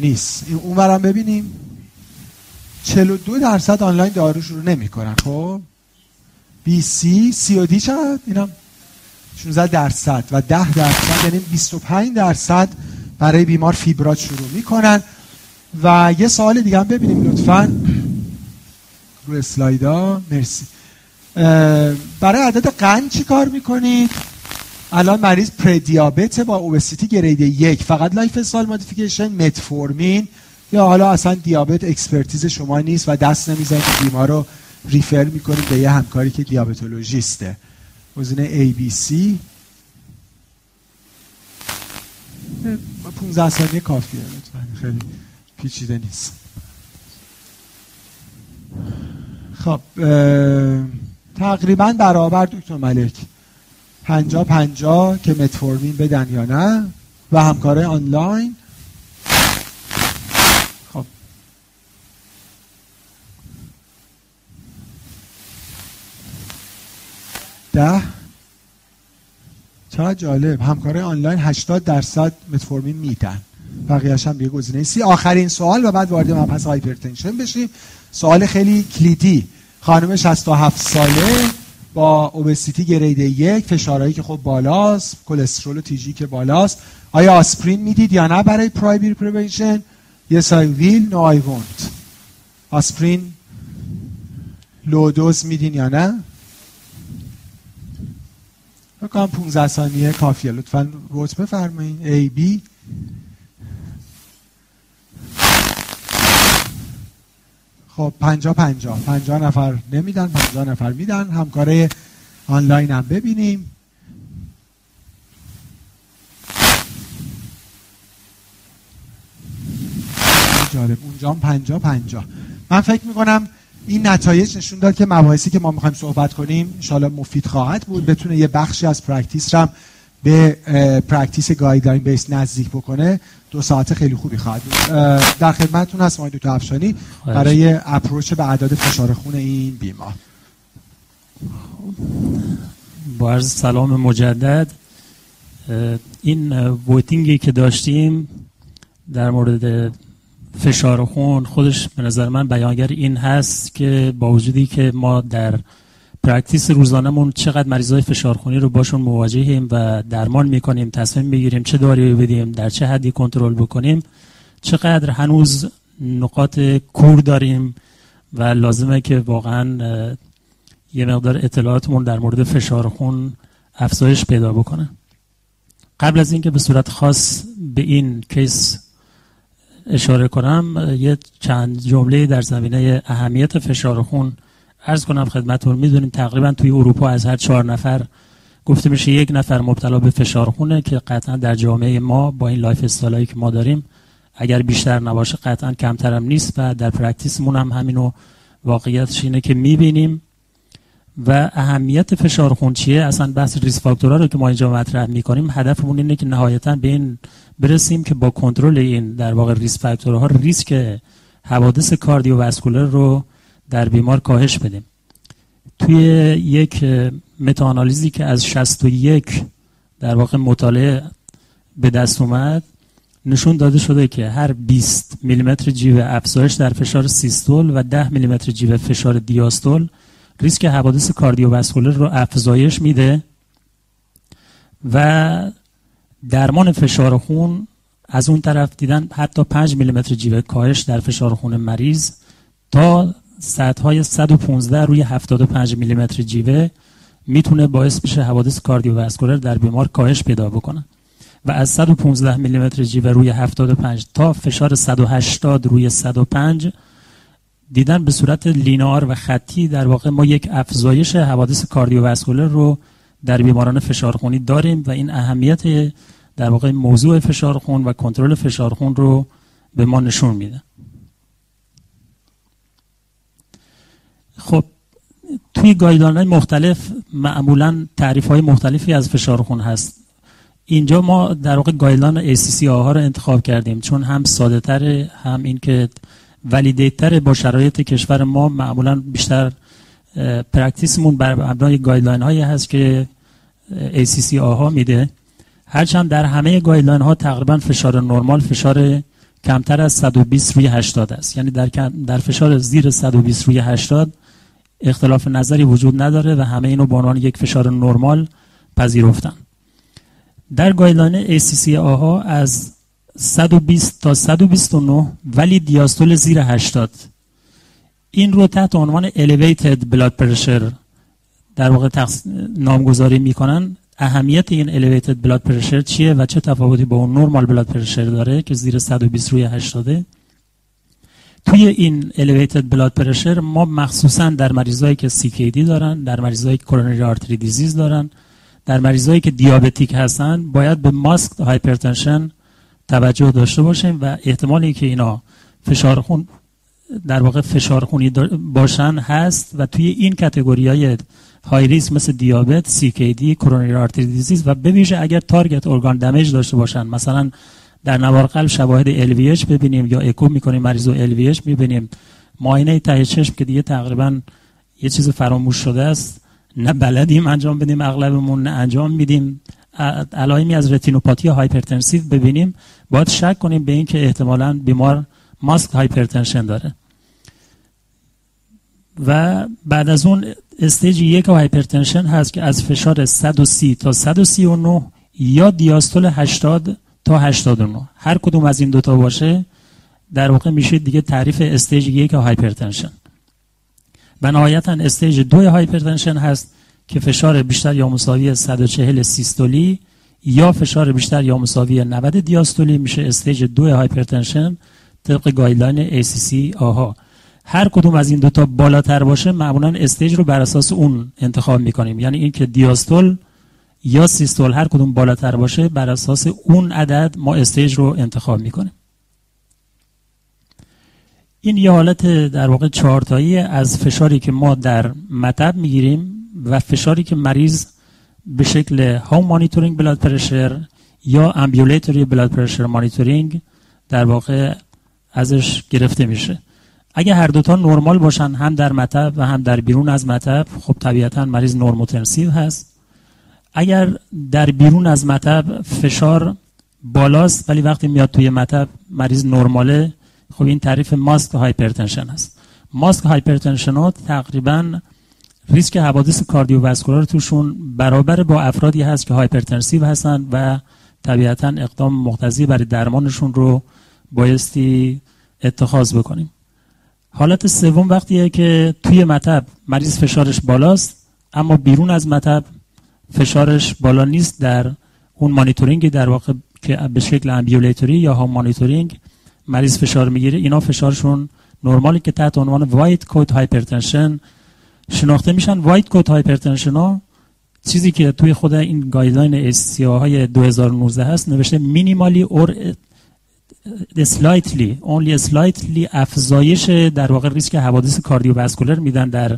نیست. اونورم ببینیم. 42 درصد آنلاین دارو شروع نمی‌کنن. خب؟ و دی چقدر؟ اینم 16 درصد و 10 درصد یعنی 25 درصد برای بیمار فیبرات شروع می‌کنن. و یه سوال دیگه هم ببینیم لطفا. رو اسلایدا مرسی. برای عدد قند چی کار می‌کنید الان مریض پره‌دیابت با obesity grade یک. فقط lifestyle modification متفورمین یا حالا اصلا دیابت expertise شما نیست و دست نمی‌زنید بیمار رو refer می‌کنید به یه همکاری که دیابتولوژیسته. گزینه ABC 15 ثانیه کافیه لطفا. خیلی پیچیده نیست. خب تقریبا برابر دکتر ملک. پنجا پنجا که متفورمین بدن یا نه و همکاره آنلاین. ده. چقدر جالب. همکارای آنلاین 80 درصد متفورمین میدن. بقیه‌ش هم یه گزینه C آخرین سوال و بعد وارد مبحث hypertension بشیم. سوال خیلی کلیدی. خانم 67 ساله با obesity grade یک فشارهایی که خب بالاست کلسترول و TG که بالاست. آیا آسپرین می‌دید یا نه برای primary prevention yes I will no I won't. آسپرین low dose میدین یا نه؟ بکنم 15 ثانیه کافیه. لطفا vote بفرمایید A B. خب پنجا پنجا. پنجا نفر نمیدن پنجا نفر میدن. همکاره آنلاین هم ببینیم. جالب. اونجا هم پنجا پنجا. من فکر می‌کنم این نتایج نشون داد که مباحثی که ما می‌خوایم صحبت کنیم انشاءالله مفید خواهد بود. بتونه یه بخشی از practice رم به practice guideline based نزدیک بکنه. دو ساعت خیلی خوبی خواهد بود. در خدمتتون هست آقای دکتر افشانی. برای approach به اعداد فشار خون این بیمار. با عرض سلام مجدد. این voting ی که داشتیم در مورد فشار خون. خودش به نظر من بیانگر این هست که با وجودی که ما در practice روزانه‌مون چقدر مریضای فشارخونی رو باشون مواجهیم و درمان می‌کنیم تصمیم بگیریم چه داری بدیم در چه حدی کنترل بکنیم چقدر هنوز نقاط کور داریم و لازمه که واقعا یه مقدار اطلاعاتمون در مورد فشار خون افزایش پیدا بکنه. قبل از اینکه به صورت خاص به این کیس اشاره کنم یه چند جمله در زمینه اهمیت فشار خون عرض کنم خدمتتون. می‌دونیم تقریبا توی اروپا از هر چهار نفر گفته میشه یک نفر مبتلا به فشار خونه که قطعا در جامعه ما با این lifestyle ی که ما داریم اگر بیشتر نباشه قطعا کمترم نیست و در practice مون هم همینو واقعیتش اینه که می‌بینیم و اهمیت فشار خون چیه؟ اصلا بحث risk factor ها رو که ما اینجا مطرح می‌کنیم هدفمون اینه که نهایتا به این برسیم که با کنترل این در واقع risk factor ها ریسک حوادث کاردیوواسکولار رو در بیمار کاهش بدیم. توی یک متاانالیزی که از 61 در واقع مطالعه به دست اومد نشون داده شده که هر 20 میلیمتر جیوه افزایش در فشار سیستول و 10 میلیمتر جیوه فشار دیاستول ریسک حوادث کاردیوواسکولار رو افزایش میده و درمان فشار خون از اون طرف دیدن حتی 5 میلیمتر جیوه کاهش در فشار خون مریض تا سطح های 115 روی 75 میلیمتر جیوه می‌تونه باعث بشه حوادث کاردیوواسکولار در بیمار کاهش پیدا بکنه. و از 115 میلیمتر جیوه روی 75 تا فشار 180 روی 105 دیدن به صورت لینار و خطی در واقع ما یک افزایش حوادث کاردیوواسکولر رو در بیماران فشار خونی داریم و این اهمیت در واقع موضوع فشار خون و کنترل فشار خون رو به ما نشون میده. خب توی guideline مختلف معمولا تعریف های مختلفی از فشار خون هست. اینجا ما در واقع guideline ACC/AHA رو انتخاب کردیم چون هم ساده تره هم این که validity ت با شرایط کشور ما معمولا بیشتر practice مون بر مبنای guideline هایی هست که ACC/AHA میده. هرچند در همه guideline ها تقریبا فشار نرمال فشار کمتر از 120 روی 80 است. یعنی در در فشار زیر 120 روی 80 اختلاف نظری وجود نداره و همه اینو به عنوان یک فشار نرمال پذیرفتن. در guideline ACC/AHA از 120 تا 129 ولی دیاستول زیر 80 این رو تحت عنوان elevated blood pressure در واقع نامگذاری می‌کنن. اهمیت این elevated blood pressure چیه و چه تفاوتی با اون نورمال blood pressure داره که زیر 120 روی 80 توی این elevated blood pressure ما مخصوصا در مریضایی که CKD دارن در مریضایی که coronary artery disease دارن در مریضایی که دیابتیک هستن باید به ماسک هایپرتنشن توجه داشته باشیم و احتمالی که اینا فشار خون در واقع فشار خونی باشن هست و توی این category های high risk مثل دیابت، CKD، coronary artery disease و به اگر target organ damage داشته باشن مثلا در نوار قلب شواهد LVH ببینیم یا اکو می‌کنیم مریض و LVH می‌بینیم معاینه ته چشم که دیگه تقریبا یه چیز فراموش شده است نه بلدیم انجام بدیم اغلبمون نه انجام میدیم. علائمی از رتینوپاتی hypertensive ببینیم باید شک کنیم به اینکه احتمالا بیمار masked hypertension داره. و بعد از اون stage یک hypertension هست که از فشار 130 تا 139 یا دیاستول 80 تا 89 هر کدوم از این دوتا باشه در واقع میشه دیگه تعریف stage یک hypertension. و نهایتا stage دو hypertension هست که فشار بیشتر یا مساوی 140 سیستولی یا فشار بیشتر یا مساوی 90 دیاستولی میشه stage دو hypertension طبق guideline ACC/AHA. هر کدوم از این دوتا بالاتر باشه معمولا stage رو بر اساس اون انتخاب می‌کنیم. یعنی اینکه دیاستول یا سیستول هر کدوم بالاتر باشه بر اساس اون عدد ما stage رو انتخاب می‌کنیم. این یه حالت در واقع چهارتایی از فشاری که ما در مطب می‌گیریم و فشاری که مریض به شکل home monitoring blood pressure یا ambulatory blood pressure monitoring در واقع ازش گرفته میشه. اگه هر دوتا نرمال باشن هم در مطب و هم در بیرون از مطب خب طبیعتا مریض normotensive هست. اگر در بیرون از مطب فشار بالاست ولی وقتی میاد توی مطب مریض نرماله خب این تعریف masked hypertension است masked hypertension ها تقریبا ریسک حوادث cardiovascular توشون برابر با افرادی هست که hypertensive هستن و طبیعتا اقدام مقتضی برای درمانشون رو بایستی اتخاذ بکنیم. حالت سوم وقتیه که توی مطب مریض فشارش بالاست اما بیرون از مطب فشارش بالا نیست در اون مانیتورینگ در واقع که به شکل ambulatory یا home monitoring مریض فشار می‌گیره. اینا فشارشون نرمالی که تحت عنوان white coat hypertension شناخته میشن. white coat hypertension ها چیزی که توی خود این guideline ACC/AHA ی 2019 هست نوشته minimally or slightly only slightly افزایش در واقع ریسک حوادث cardiovascular میدن در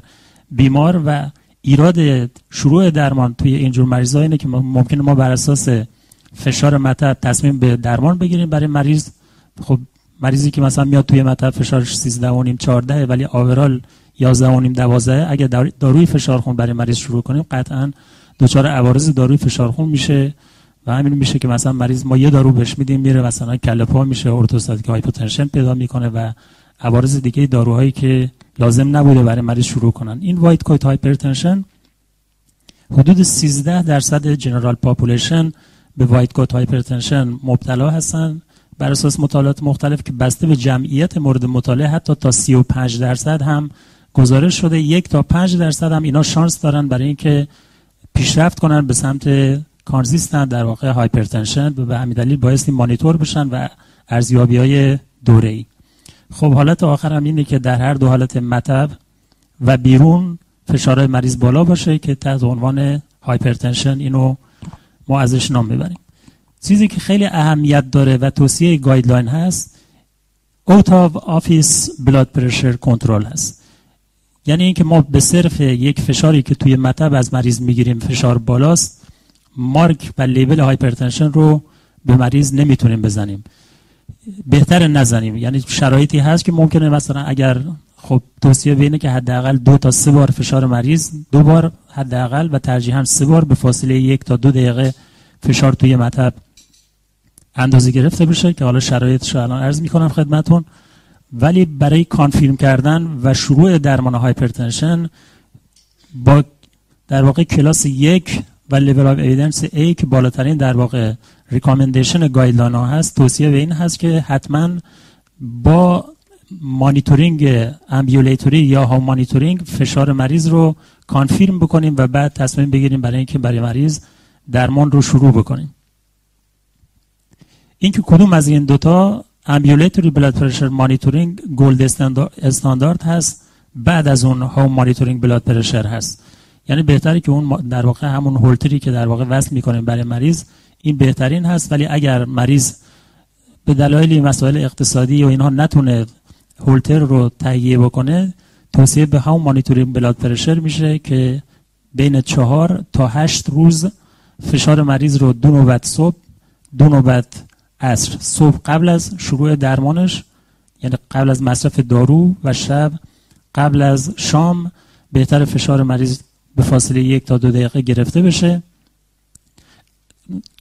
بیمار و ایراد شروع درمان توی اینجور مریضا اینه که ممکنه ما بر اساس فشار مطب تصمیم به درمان بگیریم برای مریض. خب مریضی که مثلا میاد توی مطب فشارش 13 و نیم 14 ولی overall 11 و نیم 12 اگه داروی فشار خون برای مریض شروع کنیم قطعا دچار عوارض داروی فشار خون میشه و همین میشه که مثلا مریض ما یه دارو بهش میدیم میره مثلا کله پا میشه orthostatic hypotension پیدا می‌کنه و عوارض دیگه داروهایی که لازم نبوده برای مریض شروع کنن. این white coat hypertension حدود 13 درصد general population به white coat hypertension مبتلا هستن. بر اساس مطالعات مختلف که بسته به جمعیت مورد مطالعه حتی تا 35 درصد هم گزارش شده یک تا 5 درصد هم اینا شانس دارن برای اینکه پیشرفت کنن به سمت consistent در واقع hypertension و به همین دلیل بایستی مانیتور بشن و ارزیابی های دوره ای. خب حالت آخر اینه که در هر دو حالت مطب و بیرون فشار مریض بالا باشه که تحت عنوان hypertension اینو ما ازش نام ببریم چیزی که خیلی اهمیت داره و توصیه guideline هست out of office blood pressure control هست. یعنی اینکه ما به صرف یک فشاری که توی مطب از مریض می‌گیریم فشار بالاست مارک و label hypertension رو به مریض نمی‌تونیم بزنیم. بهتر نزنیم. یعنی شرایطی هست که ممکنه مثلا اگر خب توصیه به اینه که حداقل دو تا سه بار فشار مریض دو بار حداقل و ترجیحاً سه بار به فاصله یک تا دو دقیقه فشار توی مطب اندازه گرفته بشه که حالا شرایطش الان عرض می‌کنم خدمتون. ولی برای confirm کردن و شروع درمان hypertension با در واقع کلاس یک و level of evidence A که بالاترین در واقع recommendation guideline ها هست توصیه به این هست که حتما با monitoring ambulatory یا home monitoring فشار مریض رو confirm بکنیم و بعد تصمیم بگیریم برای اینکه برای مریض درمان رو شروع بکنیم. اینکه کدوم از این دوتا ambulatory blood pressure monitoring gold standard هست. بعد از اون home monitoring blood pressure هست. یعنی بهتره که اون در واقع همون هولتری که در واقع وصل می‌کنیم برای مریض این بهترین هست. ولی اگر مریض به دلایل مسائل اقتصادی و اینها نتونه هولتر رو تهیه بکنه توصیه به هم مانیتورینگ بلاد پرشر میشه که بین چهار تا هشت روز فشار مریض رو دو نوبت صبح دو نوبت عصر. صبح قبل از شروع درمانش یعنی قبل از مصرف دارو و شب قبل از شام بهتر فشار مریض به فاصله یک تا دو دقیقه گرفته بشه.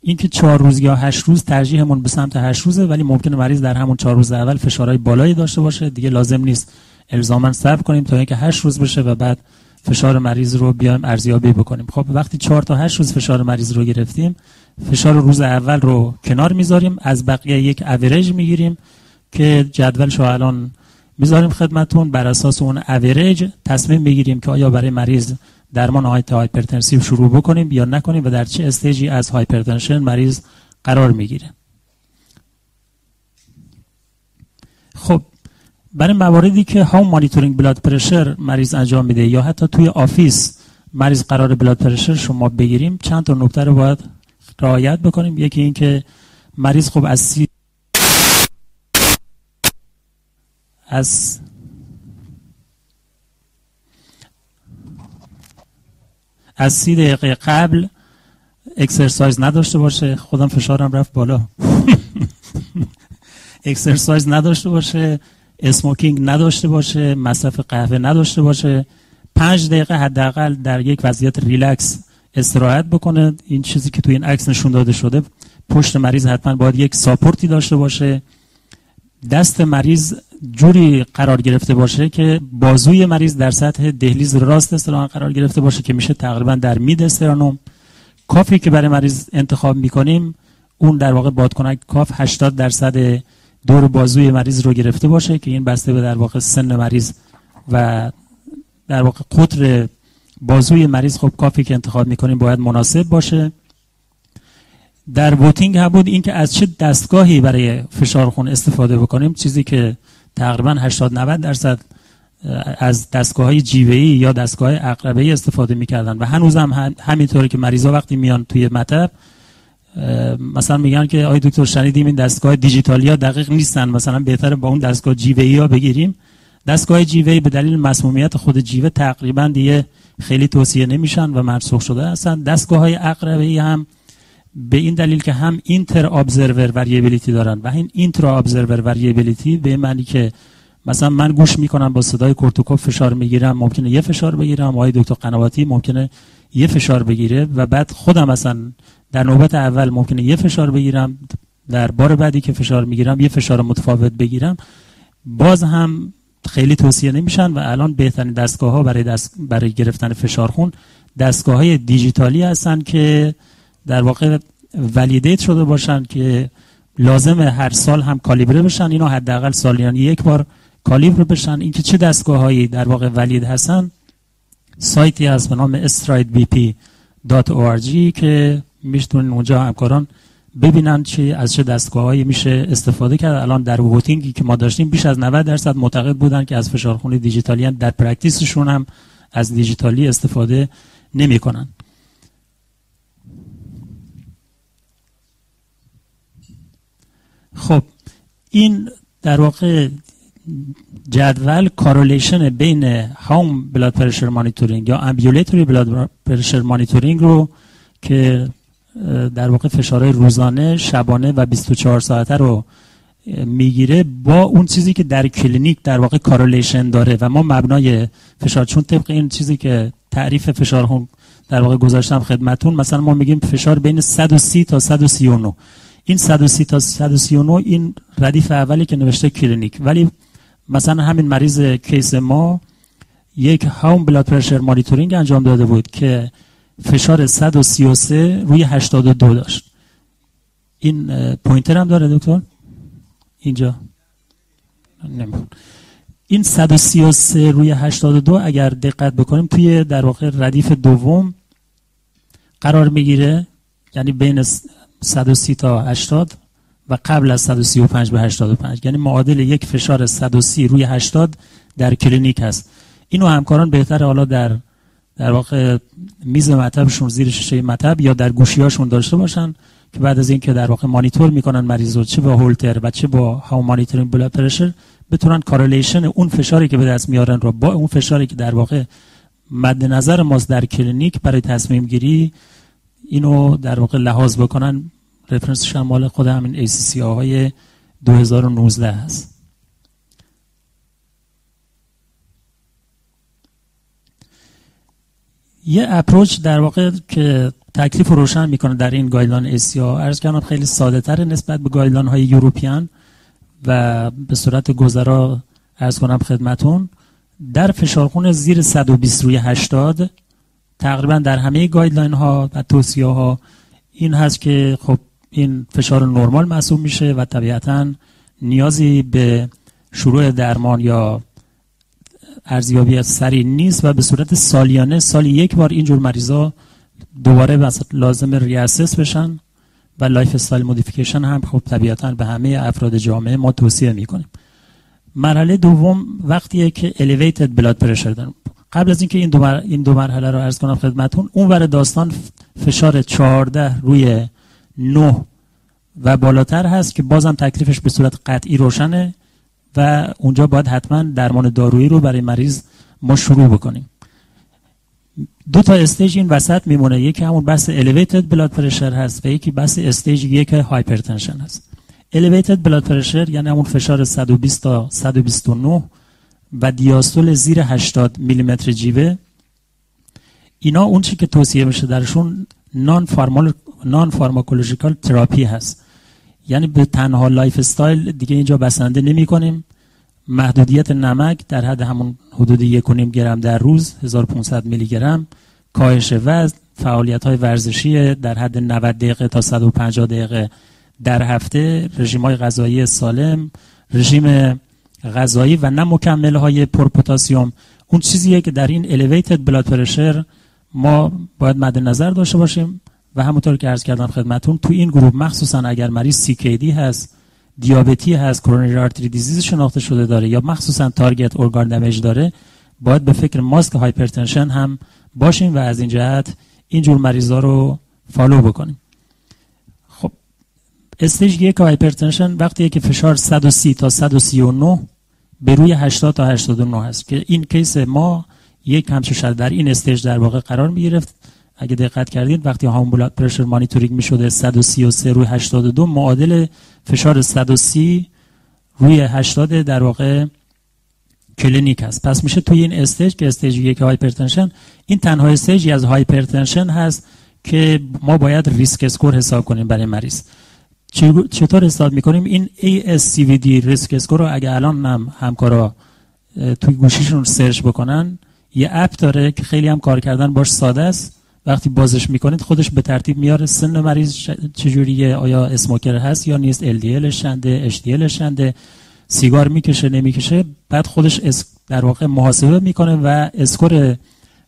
اینکه چهار روز یا هشت روز ترجیحمون به سمت هشت روزه ولی ممکنه مریض در همون چهار روز اول فشارهای بالایی داشته باشه. دیگه لازم نیست الزاما صبر کنیم تا اینکه هشت روز بشه و بعد فشار مریض رو بیایم ارزیابی بکنیم. خب وقتی چهار تا هشت روز فشار مریض رو گرفتیم فشار روز اول رو کنار می‌ذاریم از بقیه یک اوریج می‌گیریم که جدول الان می‌ذاریم خدمتون. بر اساس اون اوریج تصمیم بگیریم که آیا برای مریض درمان hypertensive شروع بکنیم یا نکنیم و در چه stage ی از hypertension مریض قرار می‌گیره. خب برای مواردی که home monitoring blood pressure مریض انجام میده یا حتی توی office مریض قرار blood pressure شما بگیریم چند تا نکته رو باید رعایت بکنیم. یکی اینکه مریض خب از سی از از سی دقیقه قبل exercise نداشته باشه. خودم فشارم رفت بالا. exercise نداشته باشه. smoking نداشته باشه مصرف قهوه نداشته باشه. پنج دقیقه حداقل در یک وضعیت ریلکس استراحت بکنه. این چیزی که توی این عکس نشون داده شده پشت مریض حتما باید یک support ی داشته باشه. دست مریض جوری قرار گرفته باشه که بازوی مریض در سطح دهلیز راستشان قرار گرفته باشه که میشه تقریبا در mid sternum. کاف ی که برای مریض انتخاب می‌کنیم اون در واقع بادکنک کاف 80 درصد دور بازوی مریض رو گرفته باشه که این بسته به در واقع سن مریض و در واقع قطر بازوی مریض خب کافی که انتخاب می‌کنیم باید مناسب باشه. در بوتینگ هم بود اینکه از چه دستگاهی برای فشار خون استفاده بکنیم چیزی که تقریبا 80 90 درصد از دستگاه های جیوهی یا دستگاه اقربه استفاده می‌کردن. و هنوز هم همینطوره که مریضا وقتی میان توی مطب مثلا میگن که آی دکتر شنیدیم این دستگاه دیجیتالی ها دقیق نیستن. مثلا بهتره با اون دستگاه جیوهی ها بگیریم. دستگاه جیوهی به دلیل مسمومیت خود جیوه تقریبا دیگه خیلی توصیه نمیشن و منسوخ شده هستن. دستگاه های اقربه هم به این دلیل که هم اینتر ابزرور وریبیلیتی دارن و این اینترا ابزرور وریبیلیتی به معنی که مثلا من گوش می‌کنم با صدای کورتوکوف فشار می‌گیرم ممکنه یه فشار بگیرم. آقای دکتر قنواتی ممکنه یه فشار بگیره و بعد خودم مثلا در نوبت اول ممکنه یه فشار بگیرم در بار بعدی که فشار می‌گیرم یه فشار متفاوت بگیرم. باز هم خیلی توصیه نمیشن و الان بهترین دستگاه ها برای, دست برای گرفتن فشار خون دستگاه های دیجیتالی هستن که در واقع ولیدیت شده باشن که لازم هر سال هم کالیبره بشن. اینا حداقل سالیان یک بار کالیبر بشن. اینکه چه دستگاه هایی در واقع ولید هستن؟ سایتی هست به نام STRIDE BP dot که می‌تونین اونجا همکاران ببینن چه از چه دستگاههایی میشه استفاده کرد. الان در voting ی که ما داشتیم بیش از 90 درصد معتقد بودن که از فشارخون دیجیتالی در practice شون هم از دیجیتالی استفاده نمی‌کنن. خب این در واقع جدول correlation بین home blood pressure monitoring یا ambulatory blood pressure monitoring رو که در واقع فشارهای روزانه شبانه و 24 ساعته رو می‌گیره با اون چیزی که در کلینیک در واقع correlation داره و ما مبنای فشار چون طبق این چیزی که تعریف فشار هم در واقع گذاشتم خدمتون مثلا ما میگیم فشار بین 130 تا 139 این 130 تا 139 این ردیف اولی که نوشته کلینیک. ولی مثلا همین مریض case ما یک home blood pressure monitoring انجام داده بود که فشار 133 روی 82 داشت. این pointer هم داره دکتر؟ اینجا. نمی‌دونم این 133 روی 82 اگر دقت بکنیم توی در واقع ردیف دوم قرار می‌گیره یعنی بین 130 تا 80 و قبل از 135 به 85 یعنی معادل یک فشار 130 روی 80 در کلینیک هست. اینو همکاران بهتر حالا در در واقع میز مطبشون زیر شیشه مطب یا در گوشیاشون داشته باشن که بعد از اینکه در واقع مانیتور می‌کنن مریض رو چه با هولتر و چه با home monitoring blood pressure بتونن correlation اون فشاری که به دست میارن رو با اون فشاری که در واقع مد نظر ماست در کلینیک برای تصمیم گیری اینو در واقع لحاظ بکنن. reference شم حالا خود همین ACC AHA 2019 هست. یه approach در واقع که تکلیف روشن می‌کنه در این guideline ACC عرض کردم خیلی ساده تر نسبت به guideline های European و به صورت گذرا عرض کنم خدمتون در فشارخون زیر 120 روی 80 تقریبا در همه guideline ها و توصیه ها این هست که خب این فشار نرمال محسوب میشه و طبیعتا نیازی به شروع درمان یا ارزیابی سریع نیست و به صورت سالیانه سالی یک بار اینجور مریضا دوباره لازم reassess بشن و lifestyle modification هم خب طبیعتا به همه افراد جامعه ما توصیه می‌کنیم. مرحله دوم وقتیه که elevated blood pressure داریم. قبل از اینکه این دو, این دو مرحله رو عرض کنم خدمتون اون ور داستان فشار 14 روی 9 و بالاتر هست که بازم تکلیفش به صورت قطعی روشنه و اونجا باید حتما درمان دارویی رو برای مریض ما شروع بکنیم. دو تا stage این وسط میمونه. یکی همون بحث elevated blood pressure هست و یکی بحث stage یک hypertension هست. elevated blood pressure یعنی همون فشار 120 تا 129 و دیاستول زیر 80 میلیمتر جیوه. اینا اون چی که توصیه میشه درشون non pharma non pharmacological therapy هست. یعنی به تنها lifestyle دیگه اینجا بسنده نمی کنیم. محدودیت نمک در حد همون حدود یک گرم در روز 1500 میلی گرم. کاهش وزن فعالیت های ورزشی در حد 90 دقیقه تا 150 دقیقه در هفته. رژیم های غذایی سالم رژیم غذایی و نه مکمل های پرپوتاسیوم اون چیزیه که در این elevated blood pressure ما باید مد نظر داشته باشیم و همونطور که عرض کردم خدمتون تو این گروه مخصوصا اگر مریض CKD هست دیابتی هست coronary artery disease شناخته شده داره یا مخصوصا target organ damage داره باید به فکر masked hypertension هم باشیم و از این جهت اینجور مریضا رو follow بکنیم. خب stage یک hypertension وقتی که فشار 130 تا 139 به روی 80 تا 89 هست که این case ما یک همچه در این stage در واقع قرار می گرفت اگه دقت کردید وقتی home blood pressure monitoring می شده 133 روی 82 معادل فشار 130 روی 80 در واقع کلینیک است. پس میشه توی این stage که stage یک hypertension این تنها stage ی از hypertension هست که ما باید risk score حساب کنیم برای مریض. چطور حساب می‌کنیم؟ این ASCVD risk score رو اگه الان هم همکارا توی گوشیشون search بکنن یه app داره که خیلی هم کار کردن باش ساده است. وقتی بازش می‌کنید خودش به ترتیب میاره. سن مریض چجوریه؟ آیا smoker هست یا نیست؟ LDL چنده HDL چنده. سیگار می‌کشه نمی‌کشه. بعد خودش در واقع محاسبه می‌کنه و score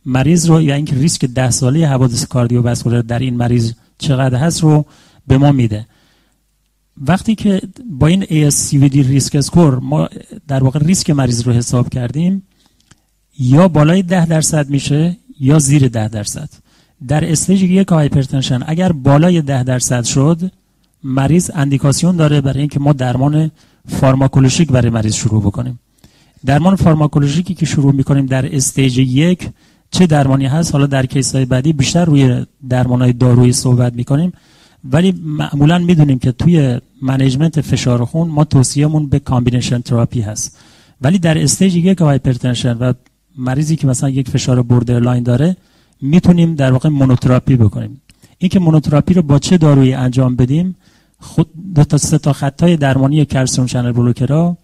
مریض رو یا اینکه ریسک ده ساله حوادث cardiovascular در این مریض چقدر هست رو به ما میده. وقتی که با این ASCVD risk score ما در واقع ریسک مریض رو حساب کردیم یا بالای ده درصد میشه یا زیر ده درصد. در stage یک hypertension اگر بالای ده درصد شد مریض اندیکاسیون داره برای اینکه ما درمان فارماکولوژیک برای مریض شروع بکنیم. درمان فارماکولوژیکی که شروع می‌کنیم در stage یک چه درمانی هست؟ حالا در case های بعدی بیشتر روی درمان های دارویی صحبت می‌کنیم. ولی معمولا می‌دونیم که توی management فشار خون ما توصیهمون به combination therapy هست. ولی در stage یک hypertension و مریضی که مثلا یک فشار borderline داره می‌تونیم در واقع monotherapy بکنیم. اینکه monotherapy رو با چه دارویی انجام بدیم؟ خود دو تا سه تا خط درمانی calcium channel blocker ا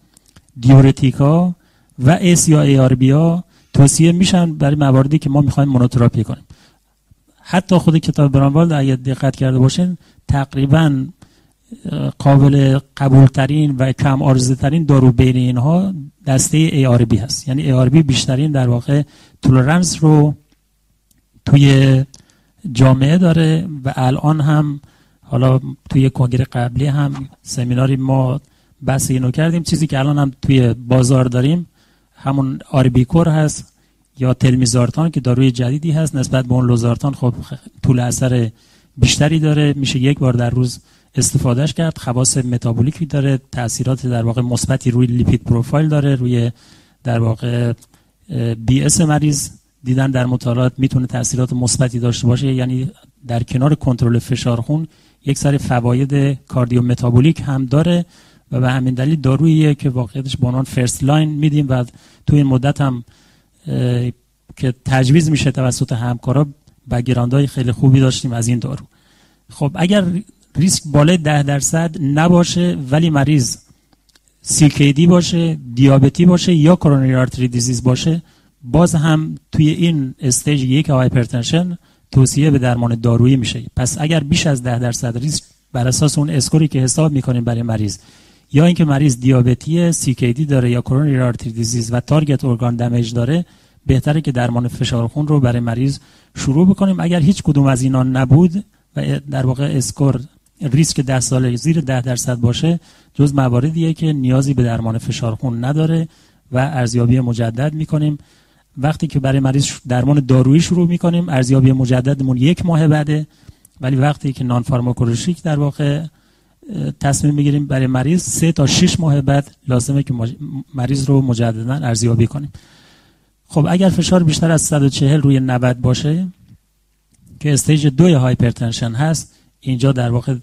diuretic ا و ACE یا ARB ها توصیه میشن برای مواردی که ما می‌خوایم monotherapy کنیم. حتی خود کتاب Braunwald اگه دقت کرده باشین تقریبا قابل قبول ترین و کم عارضه ترین دارو بین اینها دسته ARB هست. یعنی ARB بیشترین در واقع tolerance رو توی جامعه داره و الان هم حالا توی کنگره قبلی هم سمیناری ما بحث اینو کردیم. چیزی که الان هم توی بازار داریم همون آربیکور هست یا تلمیزارتان که داروی جدیدی هست نسبت به اون لوزارتان خب طول اثر بیشتری داره. میشه یک بار در روز استفادهش کرد. خواص متابولیکی داره تاثیرات در واقع مثبتی روی لیپید پروفایل داره روی در واقع بی اس مریض دیدن در مطالعات می‌تونه تاثیرات مثبتی داشته باشه. یعنی در کنار کنترل فشار خون یک سری فواید cardiometabolic هم داره و به همین دلیل داروییه که واقعیتش به عنوان first line میدیم و تو این مدت هم که تجویز میشه توسط همکارا بگیراندهای خیلی خوبی داشتیم از این دارو. خب اگر ریسک بالای ده درصد نباشه ولی مریض CKD باشه دیابتی باشه یا coronary artery disease باشه باز هم توی این stage یک hypertension توصیه به درمان دارویی میشه. پس اگر بیش از ده درصد ریسک بر اساس اون score ی که حساب می‌کنیم برای مریض یا اینکه مریض دیابتی CKD داره یا coronary artery disease و target organ damage داره بهتره که درمان فشار خون رو برای مریض شروع بکنیم. اگر هیچ کدوم از اینا نبود و در واقع score ریسک ده ساله زیر ده درصد باشه جز مواردیه که نیازی به درمان فشار خون نداره و ارزیابی مجدد می‌کنیم. وقتی که برای مریض درمان دارویی شروع می‌کنیم ارزیابی مجددمون یک ماه بعده ولی وقتی که نان فارماکولوژیک در واقع تصمیم می‌گیریم برای مریض سه تا 6 ماه بعد لازمه که مریض رو مجددا ارزیابی کنیم. خب اگر فشار بیشتر از 140 روی 90 باشه که stage دوی hypertension هست اینجا در واقع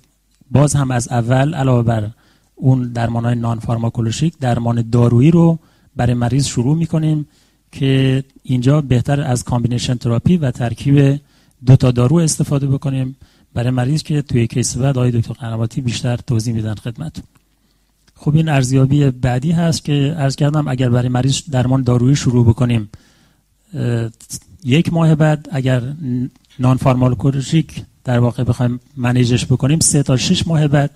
باز هم از اول علاوه بر اون درمان های non-pharmacologic درمان دارویی رو برای مریض شروع می‌کنیم که اینجا بهتره از combination therapy و ترکیب دو تا دارو استفاده بکنیم برای مریض که توی case بعد آقای دکتر قنواتی بیشتر توضیح میدن خدمتتون. خب این ارزیابی بعدی هست که عرض کردم اگر برای مریض درمان دارویی شروع بکنیم یک ماه بعد اگر نان فارماکولوژیک در واقع بخوایم منیجش بکنیم. سه تا شش ماه بعد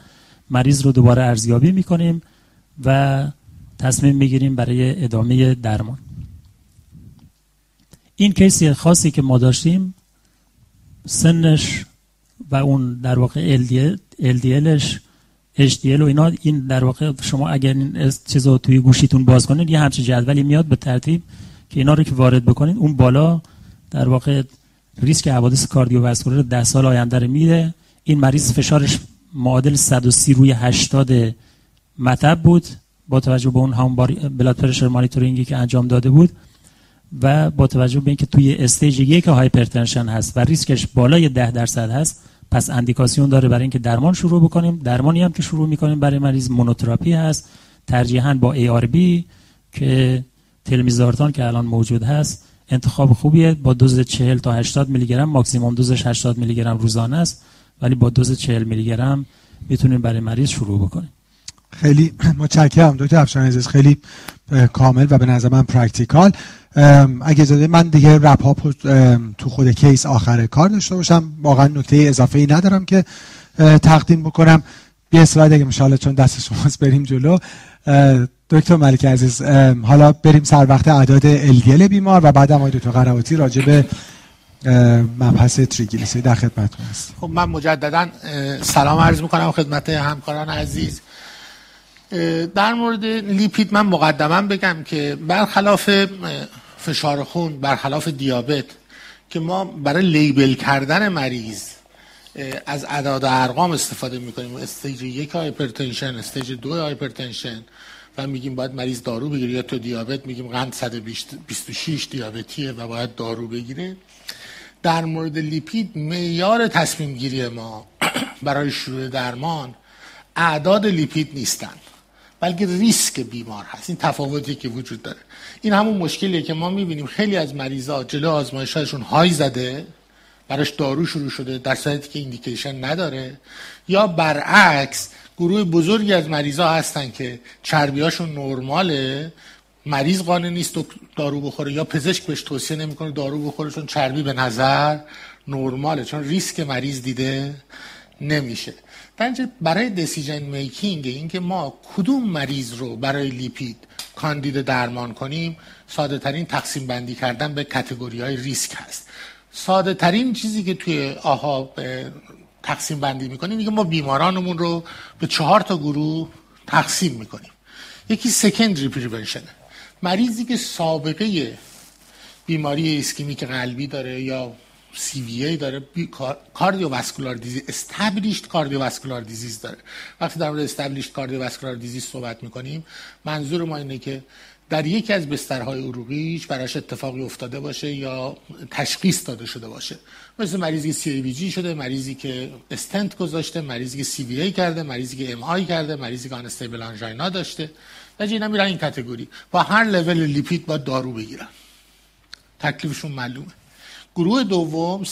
مریض رو دوباره ارزیابی می‌کنیم و تصمیم می‌گیریم برای ادامه درمان. این کیسی خاصی که ما داشتیم سنش و اون در واقع LDL, LDLش HDL و اینا این در واقع شما اگر این چیز رو توی گوشیتون باز کنید یه همچین جدولی میاد به ترتیب که اینا رو که وارد بکنید اون بالا در واقع ریسک حوادث cardiovascular 10 سال آینده رو میده. این مریض فشارش معادل 130 روی 80 مطب بود. با توجه به اون هم blood pressure monitoring ی که انجام داده بود و با توجه به اینکه توی stage یک hypertension هست و ریسکش بالای 10 درصد هست پس اندیکاسیون داره برای اینکه درمان شروع بکنیم. درمانی هم که شروع می‌کنیم برای مریض monotherapy هست. ترجیحاً با ARB که تلمیسارتان که الان موجود هست انتخاب خوبیه. با دوز 40 تا 80 میلی گرم ماکسیمم دوزش 80 میلی گرم روزانه است. ولی با دوز 40 میلی گرم می‌تونیم برای مریض شروع بکنیم. خیلی متشکرم دکتر افشان عزیز. خیلی کامل و به نظر من practical. اگه اجازه من دیگه رپ ها تو خود case آخر کار داشته باشم. واقعا نکته اضافه ای ندارم که تقدیم بکنم. یه اسلاید اگه مشاله چون دست شماست بریم جلو. دکتر ملک عزیز حالا بریم سر وقت اعداد الگل بیمار و بعد آقای دکتر قرواتی راجع به مبحث تریگلیسیرید در خدمتتون هست. خب من مجددا سلام عرض می‌کنم خدمت همکاران عزیز. در مورد لیپید من مقدما بگم که برخلاف فشار خون برخلاف دیابت که ما برای label کردن مریض از اعداد ارقام استفاده می‌کنیم. stage یک hypertension stage دو hypertension. و میگیم باید مریض دارو بگیره یا تو دیابت میگیم قند 126 دیابتیه و باید دارو بگیره. در مورد لیپید معیار تصمیم گیری ما برای شروع درمان اعداد لیپید نیستند بلکه ریسک بیمار هست. این تفاوتی که وجود داره. این همون مشکلیه که ما می‌بینیم خیلی از مریضا جلو آزمایشاشون های زده براش دارو شروع شده در صورتی که ایندیکیشن نداره یا برعکس گروه بزرگی از مریضا هستن که چربیاشون نرماله. مریض قانع نیست دارو بخوره یا پزشک بهش توصیه نمی‌کنه دارو بخوره چون چربی به نظر نرماله چون ریسک مریض دیده نمیشه. بنجه برای دسیژن میکینگ اینکه ما کدوم مریض رو برای لیپید کاندید درمان کنیم ساده ترین تقسیم بندی کردن به category های ریسک هست. ساده ترین چیزی که توی آها تقسیم بندی می‌کنیم. میگه ما بیمارانمون رو به چهار تا گروه تقسیم می‌کنیم. یکی secondary prevention مریضی که سابقه بیماری اسکیمیک قلبی داره یا CVA داره cardiovascular disease established cardiovascular disease داره. وقتی در مورد established cardiovascular disease صحبت می‌کنیم منظور ما اینه که در یکی از بسترهای عروقیش براش اتفاقی افتاده باشه یا تشخیص داده شده باشه. مثل مریضی CABG شده مریضی که استنت گذاشته مریضی که CVA کرده مریضی که MI کرده مریضی که unstable angina داشته. و اینا میرن این category. با هر لول لیپید باید دارو بگیرن. تکلیفشون معلومه. گروه دوم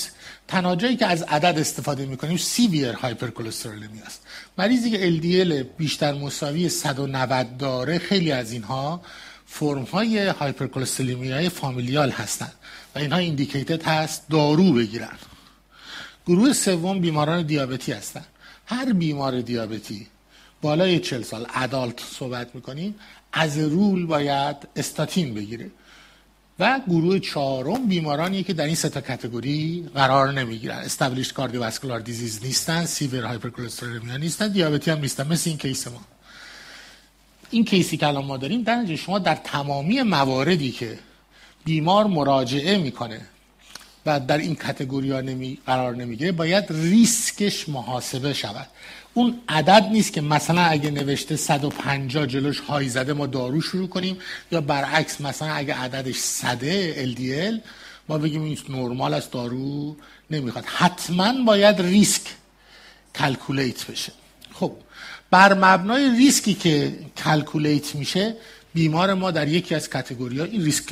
تنها جایی که از عدد استفاده می‌کنیم severe hypercholesterolemia است. مریضی که LDL بیشتر مساوی 190 داره خیلی از اینها فرم های hypercholesterolemia های familial هستند و اینها indicated هست دارو بگیرن. گروه سوم بیماران دیابتی هستند. هر بیمار دیابتی بالای 40 سال adult صحبت می‌کنیم از رول باید استاتین بگیره. و گروه چهارم بیمارانی که در این سه تا category قرار نمی‌گیرن. established cardiovascular disease نیستن severe hypercholesterolemia نیستن دیابتی هم نیستن. مثل این case ما. این case ی که الان ما داریم در شما در تمامی مواردی که بیمار مراجعه می‌کنه و در این category ها نمی قرار نمی‌گیره باید ریسکش محاسبه شود. اون عدد نیست که مثلا اگه نوشته 150 جلوش high زده ما دارو شروع کنیم یا برعکس مثلا اگه عددش صده LDL ما بگیم این نرمال است دارو نمی‌خواد. حتما باید ریسک calculate بشه. خب بر مبنای ریسکی که calculate میشه بیمار ما در یکی از کتگوری ها این ریسک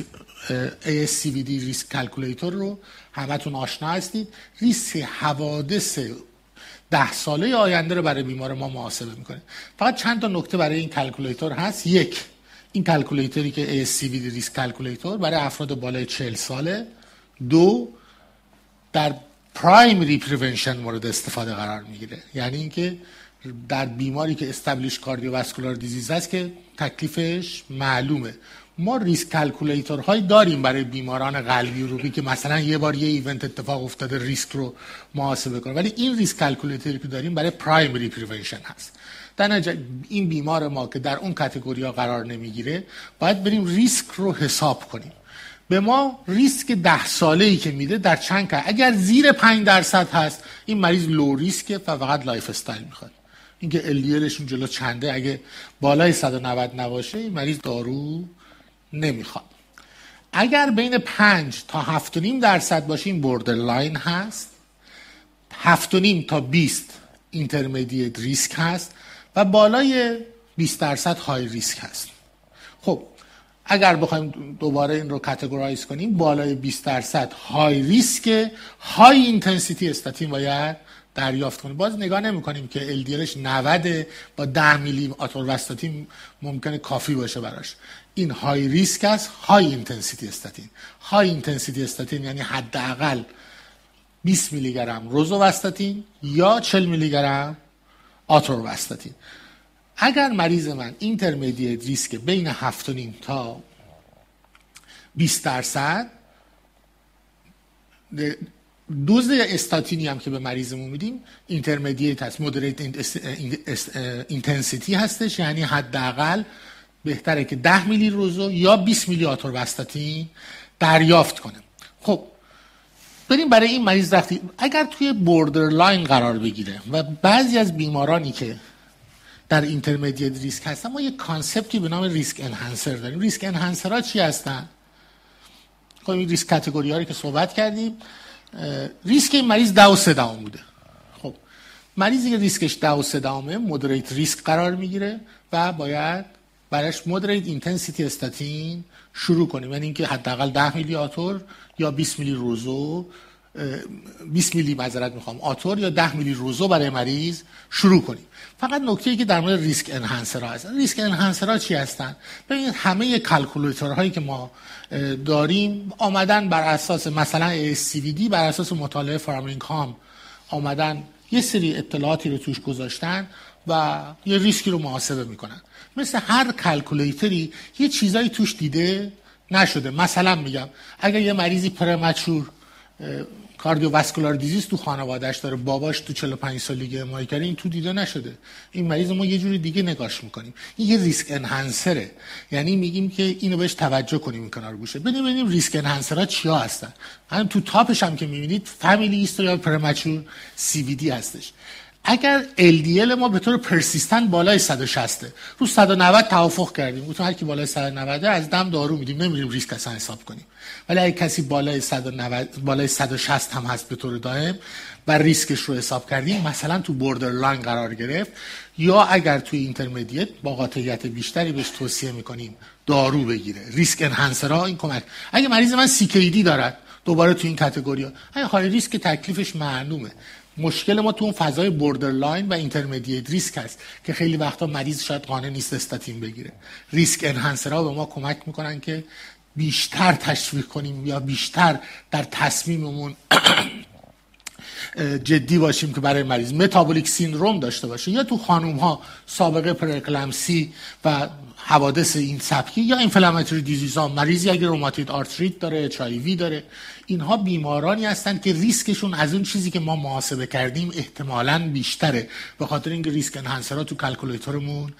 ASCVD risk calculator رو همتون آشنا هستید. ریسک حوادث ده ساله آینده رو برای بیمار ما محاسبه می‌کنه. فقط چند تا نکته برای این calculator هست. یک این calculator ی که ASCVD risk calculator برای افراد بالای 40 ساله. دو در primary prevention مورد استفاده قرار می‌گیره. یعنی اینکه در بیماری که established cardiovascular disease است که تکلیفش معلومه. ما risk calculator هایی داریم برای بیماران قلبی عروقی که مثلا یه بار یه event اتفاق افتاده ریسک رو محاسبه کنه ولی این risk calculator ی که داریم برای primary prevention هست. در این بیمار ما که در اون category ها قرار نمی‌گیره باید بریم ریسک رو حساب کنیم. به ما ریسک ده ساله ای که میده در چند که اگر زیر 5 درصد هست این مریض low risk ه و فقط lifestyle می‌خواد. اینکه LDL شون جلو چنده اگه بالای 190 نباشه این مریض دارو نمی‌خواد. اگر بین 5 تا 7.5 درصد باشه borderline هست. 7.5 تا 20 intermediate risk هست و بالای 20 درصد high risk هست. خب اگر بخوایم دوباره این رو categorize کنیم بالای 20 درصد high risk high intensity statin باید دریافت کنیم. باز نگاه نمی کنیم که LDL ش 90 با 10 میلی آتورواستاتین ممکنه کافی باشه براش. این high risk است high intensity استاتین. high intensity استاتین یعنی حداقل 20 میلی گرم روزوواستاتین یا 40 میلی گرم آتورواستاتین اگر مریض من intermediate risk بین 7.5 تا 20 درصد دوز استاتینی هم که به مریضمون میدیم intermediate هست moderate intensity هستش. یعنی حداقل بهتره که 10 میلی روزو یا 20 میلی آتورواستاتین دریافت کنه. خب بریم برای این مریض رفتیم اگر توی borderline قرار بگیره و بعضی از بیمارانی که در intermediate risk هستن ما یک concept ی به نام risk enhancer داریم. risk enhancer ها چی هستن؟ خب این risk category که صحبت کردیم. ریسک این مریض دو سه بوده. خب مریضی که ریسکش دو سه دامه moderate risk قرار می‌گیره و باید برش moderate intensity استاتین شروع کنیم. یعنی اینکه حداقل 10 میلی آتور یا 20 میلی روزو 20 میلی معذرت می‌خوام آتور یا 10 میلی روزو برای مریض شروع کنیم. فقط نکته ای که در مورد risk enhancer ها هستن. risk enhancer ها چی هستن؟ ببینید همه calculator هایی که ما داریم آمدن بر اساس مثلا CVD بر اساس مطالعه Framingham آمدن. یه سری اطلاعاتی رو توش گذاشتن و یه ریسکی رو محاسبه می‌کنن. مثل هر calculator ی یه چیزایی توش دیده نشده. مثلا میگم اگر یه مریضی premature cardiovascular disease تو خانوادهش داره. باباش تو 45 سالگی MI کرده. این تو دیده نشده. این مریض ما یه جوری دیگه نگاش می‌کنیم. این یه risk enhancer ه. یعنی میگیم که اینو بهش توجه کنیم این کنار گوشه. ببینیم ببینیم risk enhancer ها چیا هستن. هم تو top ش هم که می‌بینید family history premature CVD هستش. اگر LDL ما به طور persistent بالای 160 رو 190 توافق کردیم. گفتم هر کی بالای 190 از دم دارو میدیم نمیریم ریسک اصلا حساب کنیم. ولی اگه کسی بالای 190 بالای 160 هم هست به طور دائم و ریسکش رو حساب کردیم مثلا تو borderline قرار گرفت یا اگر توی intermediate با قاطعیت بیشتری بهش توصیه می‌کنیم دارو بگیره risk enhancer ها این کمک. اگه مریض من CKD دارد دوباره تو این category ها high risk تکلیفش معلومه. مشکل ما تو اون فضای borderline و intermediate risk هست که خیلی وقتا مریض شاید قانع نیست استاتین بگیره. risk enhancer ها به ما کمک می‌کنن که بیشتر تشویق کنیم یا بیشتر در تصمیممون جدی باشیم که برای مریض. metabolic syndrome داشته باشه یا تو خانوم ها سابقه preeclampsia و حوادث این سبکی یا inflammatory disease ها مریضی اگر rheumatoid arthritis داره HIV داره اینها بیمارانی هستند که ریسکشون از اون چیزی که ما محاسبه کردیم احتمالا بیشتره به خاطر اینکه risk enhancer ها تو calculator مون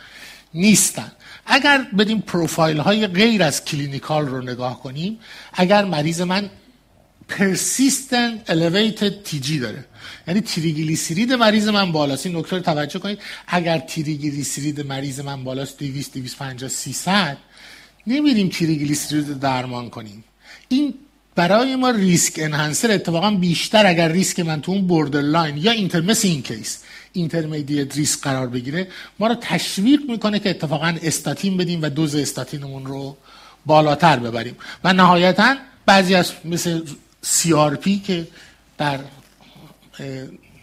نیستن. اگر lipid profile های غیر از clinical رو نگاه کنیم اگر مریض من persistent elevated TG داره. یعنی تریگلیسیرید مریض من بالاست. این نکته توجه کنید. اگر تریگلیسیرید مریض من بالاست 200 250 300 نمیریم تریگلیسیرید درمان کنیم. این برای ما risk enhancer. اتفاقا بیشتر اگر ریسک من تو اون borderline یا intermediate این case intermediate risk قرار بگیره ما رو تشویق می‌کنه که اتفاقا استاتین بدیم و دوز استاتینمون رو بالاتر ببریم. و نهایتا بعضی از مثل CRP که در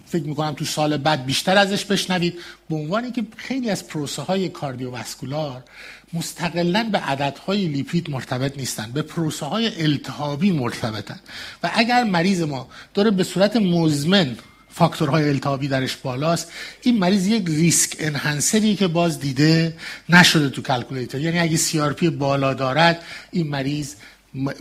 فکر می‌کنم تو سال بعد بیشتر ازش بشنوید. به عنوانی که خیلی از پروسه های کاردیوواسکولار مستقلا به عددهای لیپید مرتبط نیستن به پروسه های التهابی مرتبطن. و اگر مریض ما داره به صورت مزمن فاکتورهای التهابی درش بالاست این مریض یک ریسک انهانسری که باز دیده نشده تو calculator. یعنی اگه CRP بالا دارد این مریض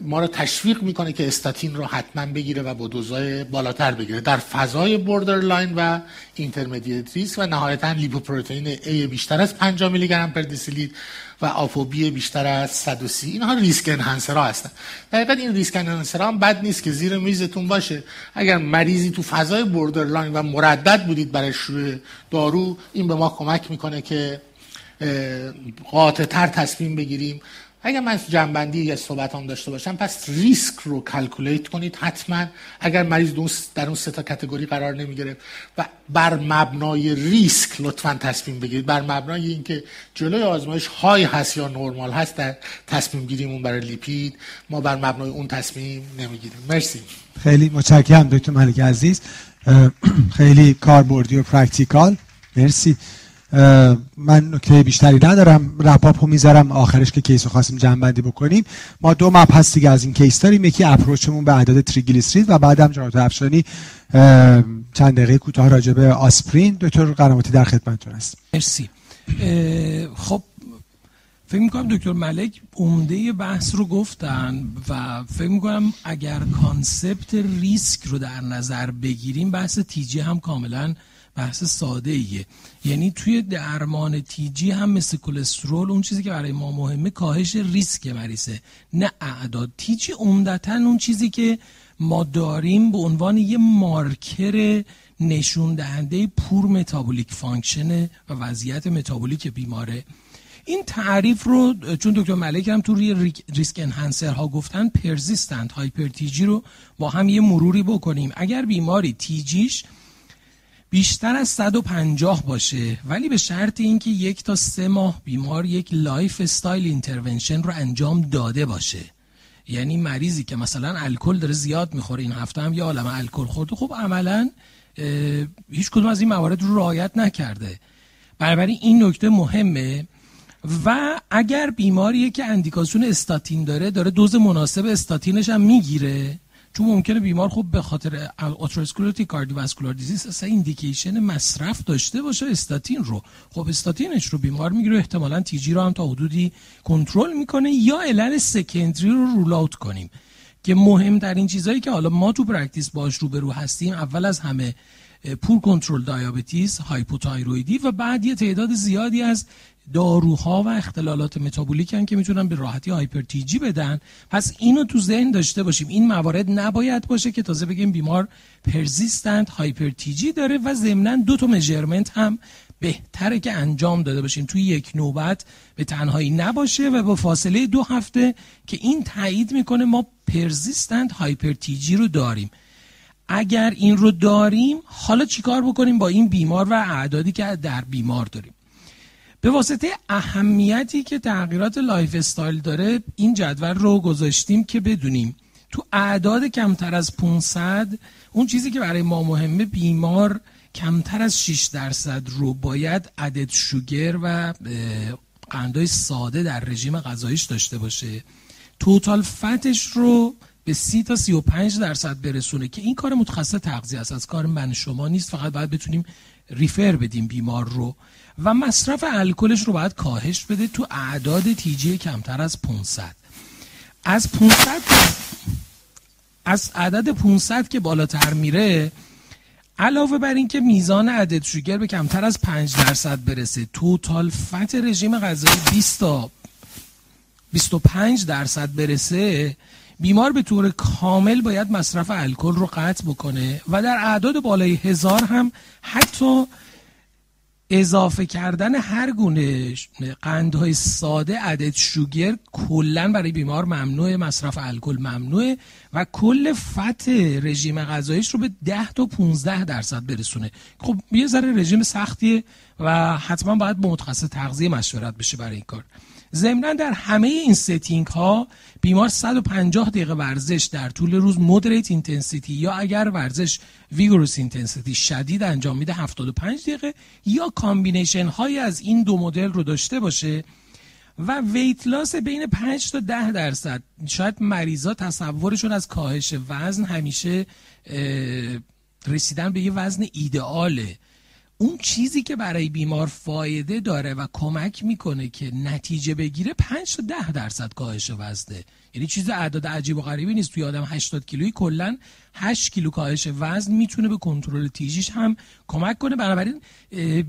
ما رو تشویق می‌کنه که استاتین رو حتما بگیره و با دوزای بالاتر بگیره. در فضای borderline و intermediate risk و نهایتا لیپوپروتئین A بیشتر از 50 میلی گرم پر دسیلیتر و ApoB بیشتر از 130 اینها risk enhancer ها هستن. دقیقا این risk enhancer ها هم بد نیست که زیر میزتون باشه. اگر مریضی تو فضای borderline و مردد بودید برای شروع دارو این به ما کمک می‌کنه که قاطع تر تصمیم بگیریم اگر من جنبندی یا صحبت داشته باشم پس ریسک رو کلکولیت کنید حتما. اگر مریض در اون سه تا کتگوری قرار نمی‌گیره و بر مبنای ریسک لطفا تصمیم بگیرید. بر مبنای اینکه جلوی آزمایش های هست یا نرمال هست در تصمیم گیریمون برای لیپید ما بر مبنای اون تصمیم نمی‌گیریم. مرسی. خیلی متشکرم دکتر ملک عزیز. خیلی کاربردی و practical. مرسی. من نکته بیشتری ندارم. wrap up و می‌ذارم آخرش که case رو خواستیم جمع‌بندی بکنیم. ما دو مبحث دیگه از این case داریم. یکی approach مون به اعداد تریگلیسرید و بعدم جناب افشانی چند دقیقه کوتاه راجع به آسپرین. دکتر قنواتی در خدمتتون است مرسی. خب فکر می‌کنم دکتر ملک عمده بحث رو گفتن و فکر می‌کنم اگر concept ریسک رو در نظر بگیریم بحث TG هم کاملا بحث ساده ایه یعنی توی درمان TG هم مثل کلسترول اون چیزی که برای ما مهمه کاهش ریسک مریضه. نه اعداد. TG عمدتا اون چیزی که ما داریم به عنوان یه مارکر نشون دهنده poor metabolic function و وضعیت متابولیک بیماره. این تعریف رو چون دکتر ملک هم تو روی risk enhancer ها گفتن persistent hyper TG رو با هم یه مروری بکنیم. اگر بیماری TG ش بیشتر از 150 باشه. ولی به شرط اینکه یک تا سه ماه بیمار یک lifestyle intervention رو انجام داده باشه. یعنی مریضی که مثلا الکل داره زیاد می‌خوره این هفته هم یه عالم الکل خورده خب عملا هیچ کدوم از این موارد رو رعایت نکرده. بنابراین این نکته مهمه. و اگر بیماریه که اندیکاسیون استاتین داره داره دوز مناسب استاتینش هم می‌گیره چون ممکنه بیمار خوب به خاطر atherosclerotic cardiovascular disease اصلا indication مصرف داشته باشه استاتین رو. خب استاتینش رو بیمار می‌گیره احتمالا TG رو هم تا حدودی کنترل می‌کنه یا علل secondary رو rule out کنیم. که مهمترین چیزهایی که حالا ما تو practice باش روبرو هستیم اول از همه poor control diabetes هایپوتایرویدی و بعد یه تعداد زیادی از داروها و اختلالات متابولیک که می‌تونن به راحتی hyper TG بدن. پس اینو تو ذهن داشته باشیم. این موارد نباید باشه که تازه بگیم بیمار persistent hyper TG داره و ضمنا دو تا measurement هم بهتره که انجام داده باشیم. توی یک نوبت به تنهایی نباشه و با فاصله دو هفته که این تایید می‌کنه ما persistent hyper TG رو داریم. اگر این رو داریم حالا چیکار بکنیم با این بیمار و اعدادی که در بیمار داریم؟ به واسطه اهمیتی که تغییرات lifestyle داره این جدول رو گذاشتیم که بدونیم تو اعداد کمتر از 500 اون چیزی که برای ما مهمه بیمار کمتر از 6 درصد رو باید added sugar و قندهای ساده در رژیم غذاییش داشته باشه. total fat ش رو به 30 تا 35 درصد برسونه که این کار متخصص تغذیه است. از کار من شما نیست فقط باید بتونیم ریفر بدیم بیمار رو. و مصرف الکلش رو باید کاهش بده تو اعداد تیجی کمتر از 500 از 500 از عدد 500 که بالاتر میره علاوه بر اینکه میزان عدد شوگر به کمتر از 5 درصد برسه توتال فت رژیم غذایی 20 تا 25 درصد برسه بیمار به طور کامل باید مصرف الکل رو قطع بکنه و در اعداد بالای هزار هم حتی اضافه کردن هر گونه قندهای ساده added sugar کلا برای بیمار ممنوع مصرف الکل ممنوعه و کل fat رژیم غذاییش رو به 10 تا 15 درصد برسونه. خب یه ذره رژیم سختیه و حتما باید با متخصص تغذیه مشورت بشه برای این کار. ضمنا در همه این setting ها بیمار 150 دقیقه ورزش در طول روز moderate intensity یا اگر ورزش vigorous intensity شدید انجام میده 75 دقیقه یا combination های از این دو مدل رو داشته باشه و weight loss بین 5 تا 10 درصد. شاید مریضا تصورشون از کاهش وزن همیشه رسیدن به یه وزن ایدئاله. اون چیزی که برای بیمار فایده داره و کمک می‌کنه که نتیجه بگیره 5 تا 10 درصد کاهش وزنه یعنی چیز اعداد عجیب و غریبی نیست. توی آدم 80 کیلویی کلا 8 کیلو کاهش وزن می‌تونه به کنترل تیجیش هم کمک کنه. بنابراین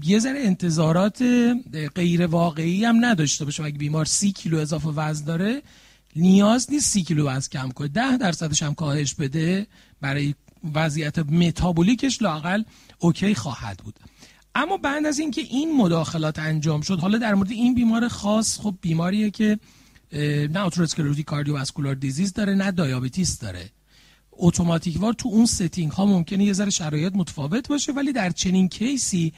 یه ذره انتظارات غیر واقعی هم نداشته باشه. اگه بیمار 30 کیلو اضافه وزن داره نیاز نیست 30 کیلو وزن کم کنه. 10 درصدش هم کاهش بده برای وضعیت متابولیکش لاقل اوکی خواهد بود. اما بعد از اینکه این مداخلات انجام شد حالا در مورد این بیمار خاص خب بیماریه که نه atherosclerotic cardiovascular disease داره نه diabetes داره. اتوماتیک وار تو اون setting ها ممکنه یه ذره شرایط متفاوت باشه ولی در چنین case ی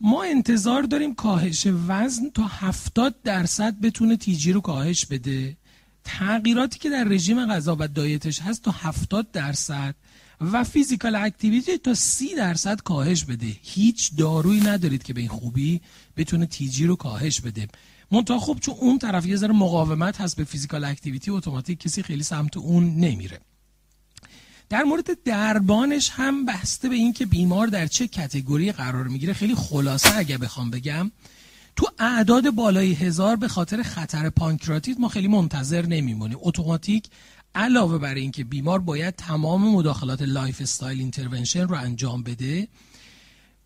ما انتظار داریم کاهش وزن تا 70 درصد بتونه TG رو کاهش بده. تغییراتی که در رژیم غذا و diet ش هست تا 70 درصد. و physical activity تا سی درصد کاهش بده. هیچ دارویی ندارید که به این خوبی بتونه TG رو کاهش بده. منتها خب چون اون طرف یه ذره مقاومت هست به physical activity اتوماتیک کسی خیلی سمت اون نمیره. در مورد درمانش هم بسته به اینکه بیمار در چه category قرار می‌گیره خیلی خلاصه اگه بخوام بگم. تو اعداد بالای هزار به خاطر خطر پانکراتیت ما خیلی منتظر نمیمونیم. اتوماتیک علاوه بر اینکه بیمار باید تمام مداخلات lifestyle intervention رو انجام بده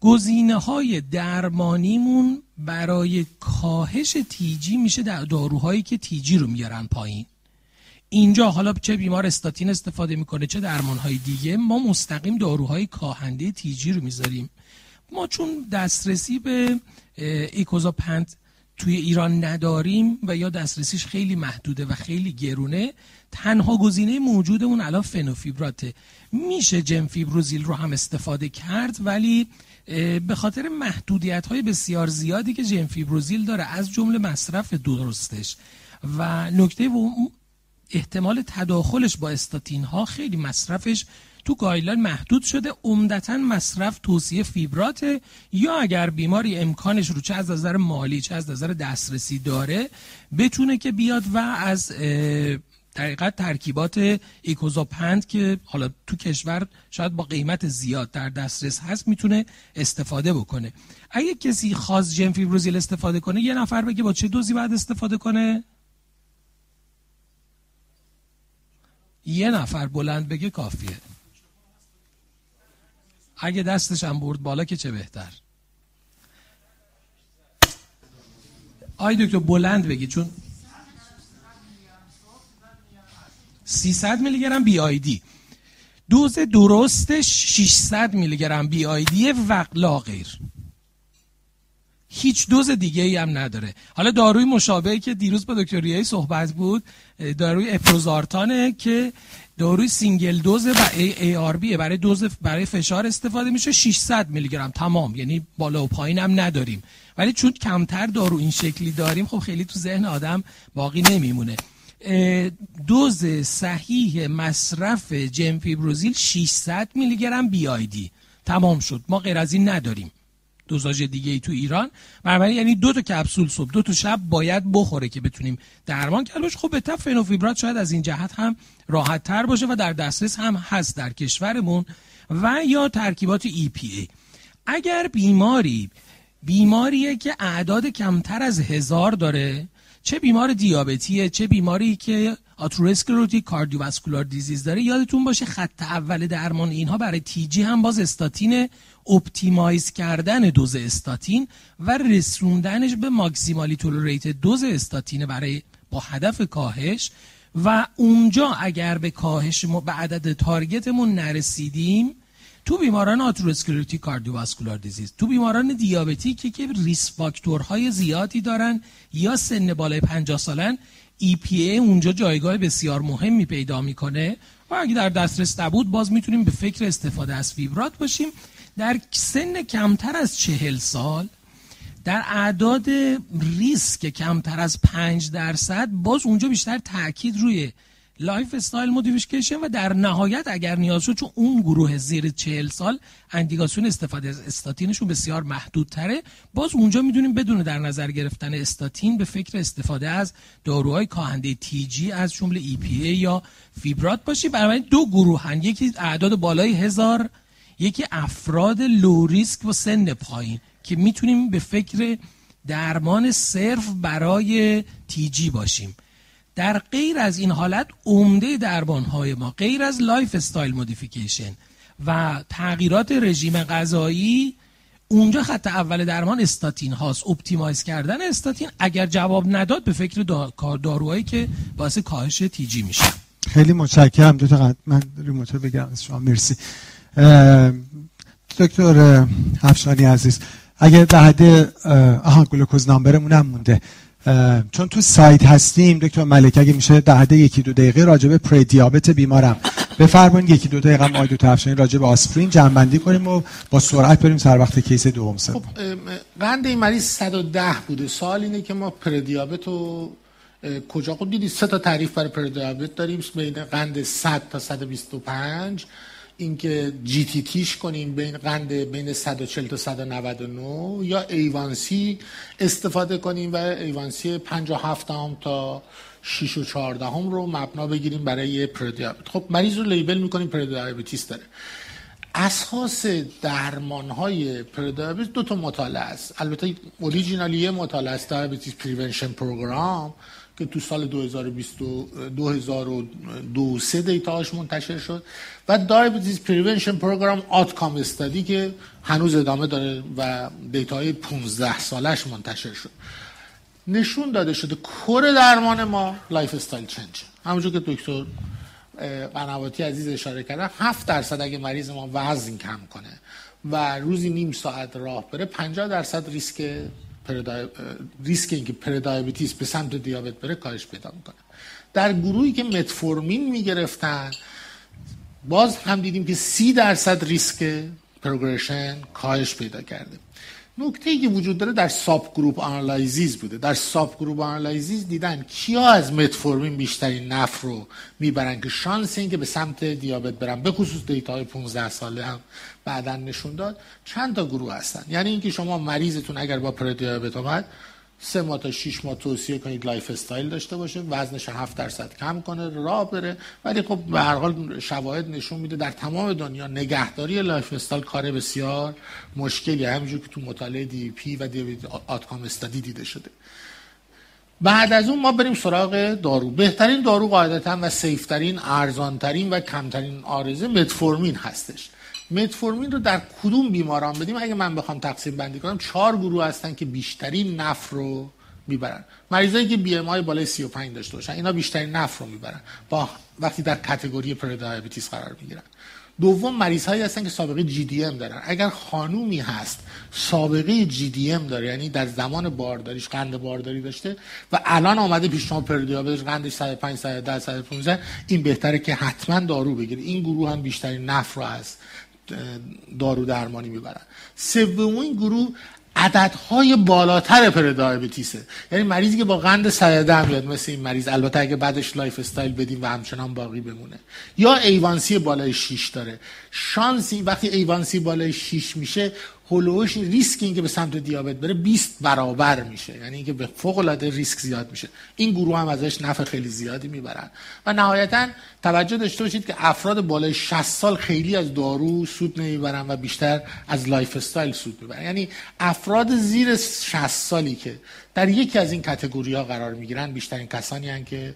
گزینه های درمانیمون برای کاهش تیجی میشه در داروهایی که تیجی رو میارن پایین. اینجا حالا چه بیمار استاتین استفاده می‌کنه چه درمانهای دیگه ما مستقیم داروهای کاهنده تیجی رو می‌ذاریم. ما چون دسترسی به ایکوزاپنت توی ایران نداریم و یا دسترسیش خیلی محدوده و خیلی گرونه تنها گزینه موجودمون الان فنوفیبراته. میشه جنفیبروزیل رو هم استفاده کرد ولی به خاطر محدودیت های بسیار زیادی که جنفیبروزیل داره از جمله مصرف درستش. و نکته احتمال تداخلش با استاتین ها خیلی مصرفش تو گایلان محدود شده عمدتا مصرف توصیه فیبرات یا اگر بیماری امکانش رو چه از نظر مالی چه از نظر دسترسی داره بتونه که بیاد و از دقیقت ترکیبات ایکوزاپند که حالا تو کشور شاید با قیمت زیاد در دسترس هست می‌تونه استفاده بکنه. اگه کسی خاص جن فیبروزیل استفاده کنه یه نفر بگه با چه دوزی باید استفاده کنه؟ یه نفر بلند بگه کافیه. اگه دستش هم برد بالا که چه بهتر؟ آی دکتر بلند بگی چون 300 میلی گرم بی آی دی. دوز درستش 600 میلی گرم بی آی دی وقلا غیر. هیچ دوز دیگه ای هم نداره. حالا داروی مشابهی که دیروز با دکتر ریایی صحبت بود داروی اپروزارتانه که داروی سینگل دوز و ای, آر بیه برای دوز برای فشار استفاده میشه 600 میلی گرم تمام. یعنی بالا و پایین هم نداریم. ولی چون کمتر دارو این شکلی داریم خب خیلی تو ذهن آدم باقی نمیمونه. دوز صحیح مصرف جنفیبروزیل 600 میلی گرم بی آی دی تمام شد. ما غیر از این نداریم. دوزاژ دیگه ای تو ایران. بنابراین یعنی دو تا کپسول صبح دو تا شب باید بخوره که بتونیم درمان کردنش خب به فنوفیبرات شاید از این جهت هم راحت تر باشه و در دسترس هم هست در کشورمون. و یا ترکیبات ای اگر بیماری بیماریه که اعداد کمتر از هزار داره چه بیمار دیابتیه چه بیماری که atherosclerotic cardiovascular disease داره یادتون باشه خط اول درمان اینها برای TG هم باز استاتین optimize کردن دوز استاتین و رسوندنش به maximally tolerated dose استاتین برای با هدف کاهش. و اونجا اگر به کاهش ما به عدد target مون نرسیدیم تو بیماران atherosclerotic cardiovascular disease تو بیماران دیابتیکی که risk factor های زیادی دارن یا سن بالای 50 سالن، EPA اونجا جایگاه بسیار مهمی پیدا می‌کنه. و اگه در دسترس نبود باز می‌تونیم به فکر استفاده از فیبرات باشیم. در سن کمتر از چهل سال در اعداد ریسک کمتر از پنج درصد باز اونجا بیشتر تاکید روی lifestyle modification و در نهایت اگر نیاز شد چون اون گروه زیر چهل سال اندیکاسیون استفاده از استاتینشون بسیار محدود تره باز اونجا می‌دونیم بدون در نظر گرفتن استاتین به فکر استفاده از داروهای کاهنده TG از جمله EPA یا فیبرات باشیم بنابراین دو گروه هن. یکی اعداد بالای هزار یکی افراد low risk و سن پایین که می‌تونیم به فکر درمان صرف برای TG باشیم. در غیر از این حالت عمده درمانهای ما غیر از lifestyle modification و تغییرات رژیم غذایی اونجا خط اول درمان استاتین هاست. optimize کردن استاتین اگر جواب نداد به فکر داروهایی که باعث کاهش TG میشه. خیلی متشکرم. دو تا من remote بگم. از شما مرسی. دکتر افشانی عزیز اگر در حد آها گلوکوز نامبرمون هم مونده. چون تو سایت هستیم دکتر ملک اگه میشه در حد یکی دو دقیقه راجع به پری دیابت بیمارم بفرمایید. یکی دو دقیقه ما دو افشانی راجع به آسپرین جنبندی کنیم و با سرعت بریم سر وقت کیس دوم سوم خب قند این مریض 110 بوده. سوال اینه که ما پری دیابت رو کجا؟ خود دیدید سه تا تعریف برای پری دیابت داریم بین قند 100 تا 125 اینکه GTT ش کنیم بین قند بین 140 تا 199 یا A1C استفاده کنیم و A1C 5 و 7 دهم تا 6 و 4 دهم رو مبنا بگیریم برای پردیابت خب مریض رو label می‌کنیم prediabetes داره. اساس درمان های پردیابت دو تا مطالعه است. البته originally یه مطالعه است Diabetes Prevention Program که تو سال 2020 2002 سه data هاش منتشر شد. و Diabetes Prevention Program Outcome Study که هنوز ادامه داره و data های 15 سالش منتشر شد. نشون داده شده core درمان ما lifestyle change. همونجور که دکتر قنواتی عزیز اشاره کرده 7 درصد اگه مریض ما وزن کم کنه و روزی نیم ساعت راه بره 50 درصد ریسک predia... ریسک اینکه prediabetes به سمت دیابت بره کاهش پیدا می‌کنه. در گروهی که متفورمین می‌گرفتن باز هم دیدیم که سی درصد ریسک progression کاهش پیدا کرده. نکته ای که وجود داره در subgroup analysis بوده. در subgroup analysis دیدن کیا از متفورمین بیشترین نفع رو می‌برن که شانس این که به سمت دیابت برن به خصوص های 15 ساله هم بعدا نشون داد چند تا گروه هستن. یعنی اینکه شما مریضتون اگر با پردیابت اومد سه ماه تا شیش ماه توصیه کنید lifestyle داشته باشه وزنش 7 درصد کم کنه راه بره. ولی خب به هر حال شواهد نشون میده در تمام دنیا نگهداری lifestyle کار بسیار مشکلی همونجور که تو مطالعه DPP و DPP Outcome Study دیده شده. بعد از اون ما بریم سراغ دارو. بهترین دارو قاعدتا و safe ترین ارزانترین و کمترین عارضه متفورمین هستش. متفورمین رو در کدوم بیماران بدیم؟ اگه من بخوام تقسیم بندی کنم چهار گروه هستن که بیشترین نفع رو می‌برن. مریضایی که BMI بالای 35 داشته باشن اینا بیشترین نفع رو می‌برن. با وقتی در category prediabetes قرار می‌گیرن. دوم مریض هایی هستن که سابقه GDM دارن. اگر خانومی هست سابقه GDM داره یعنی در زمان بارداریش قند بارداری داشته و الان آمده پیش شما پردیابتش قندش 105 110 115 این بهتره که حتما دارو بگیره. این گروه هم بیشترین نفع رو از دارو درمانی می‌برن. سومین گروه عددهای بالاتر prediabetes ه یعنی مریضی که با قند 110 میاد مثل این مریض. البته اگه بعدش lifestyle بدیم و همچنان باقی بمونه. یا A1C بالای 6 داره. شانسی وقتی A1C بالای 6 میشه هلوش ریسک اینکه به سمت دیابت بره 20 برابر میشه. یعنی اینکه به فوق العاده ریسک زیاد میشه. این گروه هم ازش نفع خیلی زیادی می‌برن. و نهایتا توجه داشته باشید که افراد بالای 60 سال خیلی از دارو سود نمی‌برن و بیشتر از lifestyle سود می‌برن. یعنی افراد زیر 60 سالی که در یکی از این category ها قرار می‌گیرن بیشترین کسانی هستند که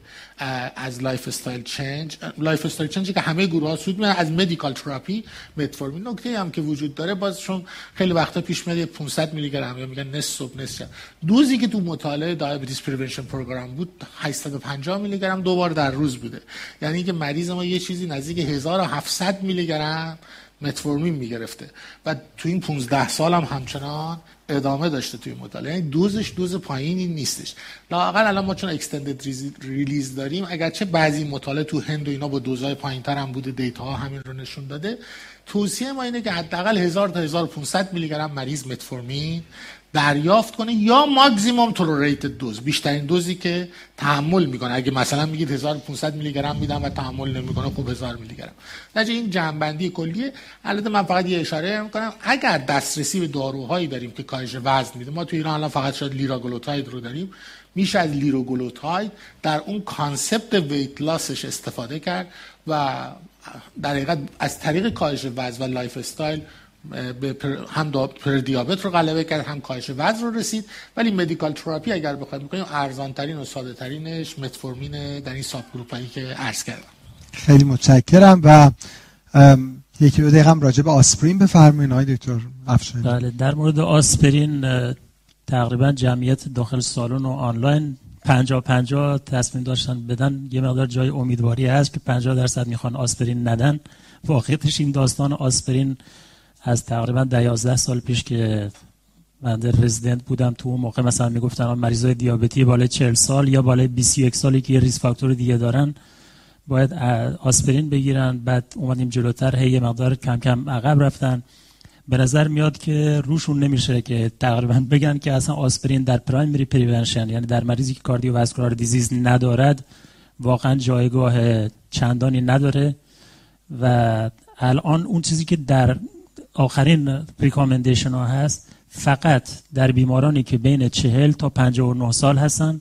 از lifestyle change lifestyle change که همه گروه ها سود می‌برن. از medical therapy متفورمین. نکته هم که وجود داره دوزشون خیلی وقتا پیش میاد 500 میلی گرم یا میگن نصف صبح نصف دوزی که تو مطالعه Diabetes Prevention Program بود 850 میلی گرم دو بار در روز بوده. یعنی که مریض ما یه چیزی نزدیک 1700 میلی گرم متفورمین می‌گرفته. و تو این 15 سال هم همچنان ادامه داشته توی مطالعه یعنی دوزش دوز پایینی نیستش. لااقل الان ما چون extended release داریم اگرچه بعضی مطالعه تو هند و اینا با دوزهای پایینتر هم بوده data ها همین رو نشون داده. توصیه ما اینه که حداقل 1000 تا 1500 میلی گرم مریض متفورمین دریافت کنه یا maximum tolerated dose. بیشترین دوزی که تحمل می‌کنه. اگه مثلا میگید 1500 میلی گرم میدم و تحمل نمی‌کنه خب 1000 میلی گرم نتیجه این جمع‌بندی کلیه البته من فقط یه اشاره می‌کنم. اگر دسترسی به داروهایی داریم که کاهش وزن میده ما تو ایران الان فقط شاید liraglutide رو داریم. میشه از liraglutide در اون concept weight loss ش استفاده کرد و در حقیقت از طریق کاهش وزن و lifestyle به هم پر دیابت رو غلبه کرد هم کاهش وزن رو رسید. ولی medical therapy اگر بخوایم بکنیم ارزان ترین و ساده ترینش متفورمین در این subgroup که عرض کردم. خیلی متشکرم و یکی دو دقیقه هم راجع به آسپرین بفرمایید آقای دکتر افشاری. بله در مورد آسپرین تقریبا جمعیت داخل سالن و آنلاین 50 50 تصمیم داشتن بدن. یه مقدار جای امیدواری هست که 50 درصد می‌خوان آسپرین ندن. واقعیتش این داستان آسپرین از تقریبا ده 11 سال پیش که من در رزیدنت بودم تو اون موقع مثلا می‌گفتن مریضای دیابتی بالای 40 سال یا بالای 21 سالی که یه risk factor دیگه دارن باید آسپرین بگیرن. بعد اومدیم جلوتر هی مقدار کم کم عقب رفتن. به نظر میاد که روشون نمیشه که تقریبا بگن که اصلا آسپرین در primary prevention یعنی در مریضی که cardiovascular disease ندارد واقعا جایگاه چندانی نداره. و الان اون چیزی که در آخرین recommendation ها هست. فقط در بیمارانی که بین 40 تا 59 سال هستن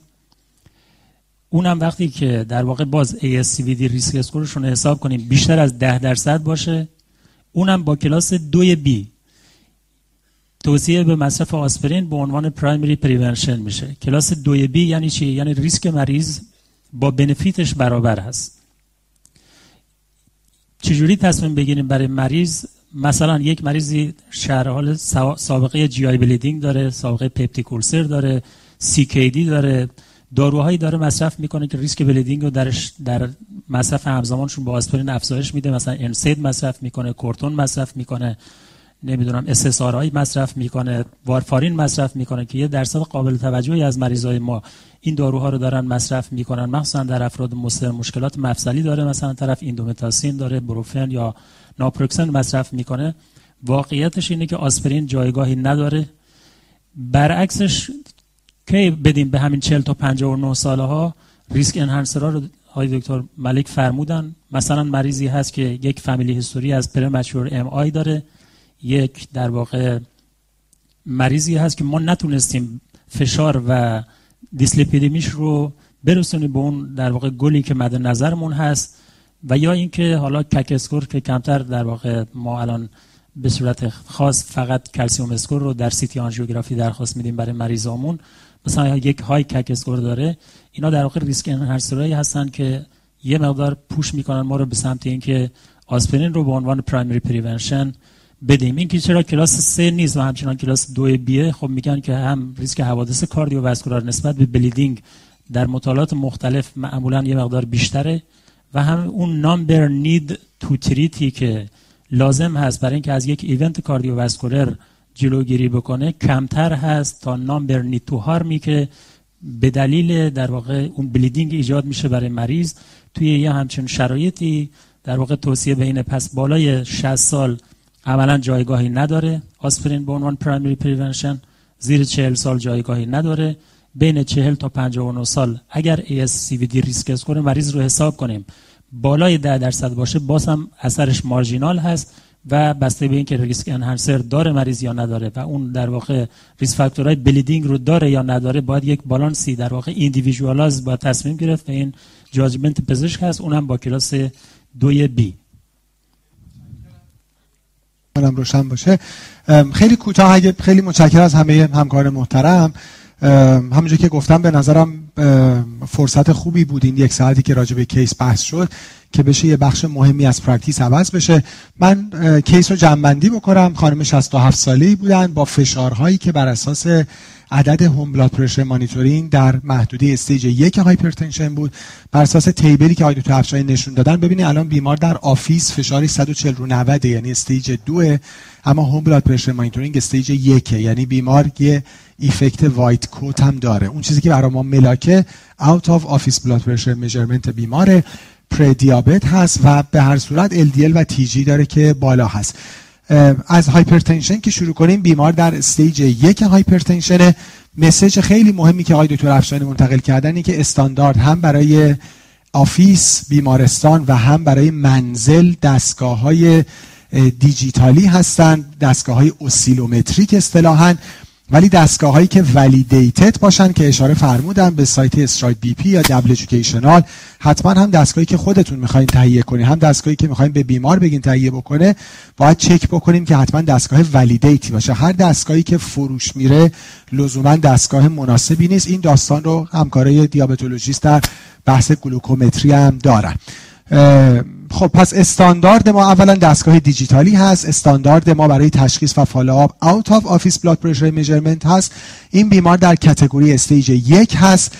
اونم وقتی که در واقع باز ASCVD risk score شون حساب کنیم بیشتر از 10 درصد باشه. اونم با کلاس دوی B توصیه به مصرف آسپرین به عنوان primary prevention میشه. کلاس دوی B یعنی چی؟ یعنی ریسک مریض با benefit ش برابر هست. چجوری تصمیم بگیریم برای مریض؟ مثلا یک مریضی شهر سابقه GI bleeding داره سابقه peptic ulcer داره CKD داره داروهایی داره مصرف می‌کنه که ریسک bleeding رو درش در مصرف همزمانشون با آسپرین افزایش میده. مثلا NSAID مصرف می‌کنه کورتون مصرف می‌کنه نمی‌دونم اس مصرف می‌کنه وارفارین مصرف می‌کنه که یه درصد قابل توجهی از مریضای ما این داروها رو دارن مصرف می‌کنن. مخصوصا در افراد مشکلات مفصلی داره. مثلا طرف ایندومتاسین داره بروفن یا ناپروکسن مصرف می‌کنه. واقعیتش اینه که آسپرین جایگاهی نداره. برعکسش کی بدیم به همین 40 تا 59 ساله ها ریسک انهانسرها رو های دکتر ملک فرمودن. مثلا مریضی هست که یک فامیلی هیستوری از پرمچور ام آی داره. یک در واقع مریضی هست که ما نتونستیم فشار و دیسلیپیدمیش رو برسونیم به اون در واقع گلی که مد نظرمون هست. و یا اینکه حالا CAC score که کمتر در واقع ما الان به صورت خاص فقط calcium score رو در CT آنژیوگرافی درخواست میدیم برای مریضامون مثلا یک high CAC score داره اینا در واقع risk enhancer هایی هستن که یه مقدار push می‌کنن ما رو به سمت اینکه آسپرین رو به عنوان primary prevention بدیم. این که چرا کلاس سه نیست و همچنان کلاس دو B یه خب میگن که هم ریسک حوادث cardiovascular نسبت به bleeding در مطالعات مختلف معمولا یه مقدار بیشتره. و هم اون number need to treat ی که لازم هست برای اینکه از یک event cardiovascular جلوگیری بکنه کمتر هست تا number need to harm ی که به دلیل در واقع اون bleeding ایجاد میشه برای مریض توی یه همچین شرایطی در واقع توصیه بین پس بالای 60 سال عملا جایگاهی نداره. آسپرین به عنوان primary prevention زیر 40 سال جایگاهی نداره. بین 40 تا 59 سال. اگر ASCVD risk score مریض رو حساب کنیم بالای 10 درصد باشه باز هم اثرش marginal هست و بسته به اینکه risk enhancer داره مریض یا نداره و اون در واقع risk factor های bleeding رو داره یا نداره باید یک بالانسی در واقع individualize با تصمیم گرفت و این judgment پزشک هست. اونم با کلاس دوی B کنم روشن باشه. خیلی کوتاه. خیلی متشکر از همه همکار محترم. همونجور که گفتم به نظرم فرصت خوبی بود این یک ساعتی که راجع به case بحث شد. که بشه یه بخش مهمی از practice عوض بشه. من case رو جمع‌بندی بکنم. خانم 67 ساله ای بودن با فشارهایی که بر اساس عدد home blood pressure monitoring در محدوده stage یک hypertension بود. بر اساس table ی که آقای دکتر افشاری نشون دادن ببینید الان بیمار در office فشاری 140 رو 90 یعنی stage دو اما home blood pressure monitoring stage یک یعنی بیمار یه effect white coat هم داره. اون چیزی که برای ما ملاکه out of office blood pressure measurement بیماره. پردیابت هست و به هر صورت LDL و TG داره که بالا هست. از hypertension که شروع کنیم بیمار در stage یک hypertension message خیلی مهمی که آقای دکتر افشاری منتقل کردن این که استاندارد هم برای office بیمارستان و هم برای منزل دستگاه های دیجیتالی هستند دستگاه های oscillometric اصطلاحاً. ولی دستگاه هایی که validated باشن که اشاره فرمودن به سایت STRIDE BP یا دبل ایژوکیشنال حتما هم دستگاهی که خودتون می‌خواین تهیه کنید هم دستگاهی که می‌خواین به بیمار بگین تهیه بکنه باید چک بکنیم که حتما دستگاه validate ی باشه. هر دستگاهی که فروش میره لزوما دستگاه مناسبی نیست. این داستان رو همکارای دیابتولوژیست در بحث گلوکومتری هم دارن. خب پس استاندارد ما اولا دستگاه دیجیتالی هست استاندارد ما برای تشخیص و follow-up out of office blood pressure measurement هست. این بیمار در category stage یک هست.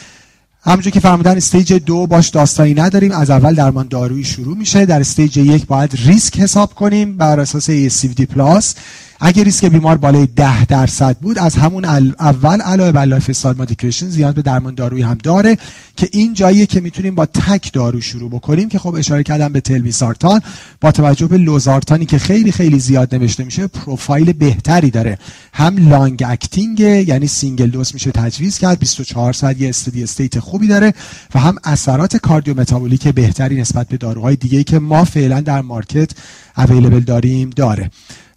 همونجور که فرمودن stage دو باهاش داستانی نداریم. از اول درمان دارویی شروع میشه. در stage یک باید ریسک حساب کنیم بر اساس ASCVD Plus اگر ریسک بیمار بالای ده درصد بود از همون اول علاوه بر lifestyle modification نیاز به درمان دارویی هم داره که این جاییه که می‌تونیم با تک دارو شروع بکنیم که خب اشاره کردم به تلمیسارتان با توجه به لوزارتانی که خیلی خیلی زیاد نوشته میشه پروفایل بهتری داره. هم long acting یعنی single dose میشه تجویز کرد 24 ساعت یه steady state خوبی داره و هم اثرات cardiometabolic بهتری نسبت به داروهای دیگه که ما فعلا در market available داریم داره.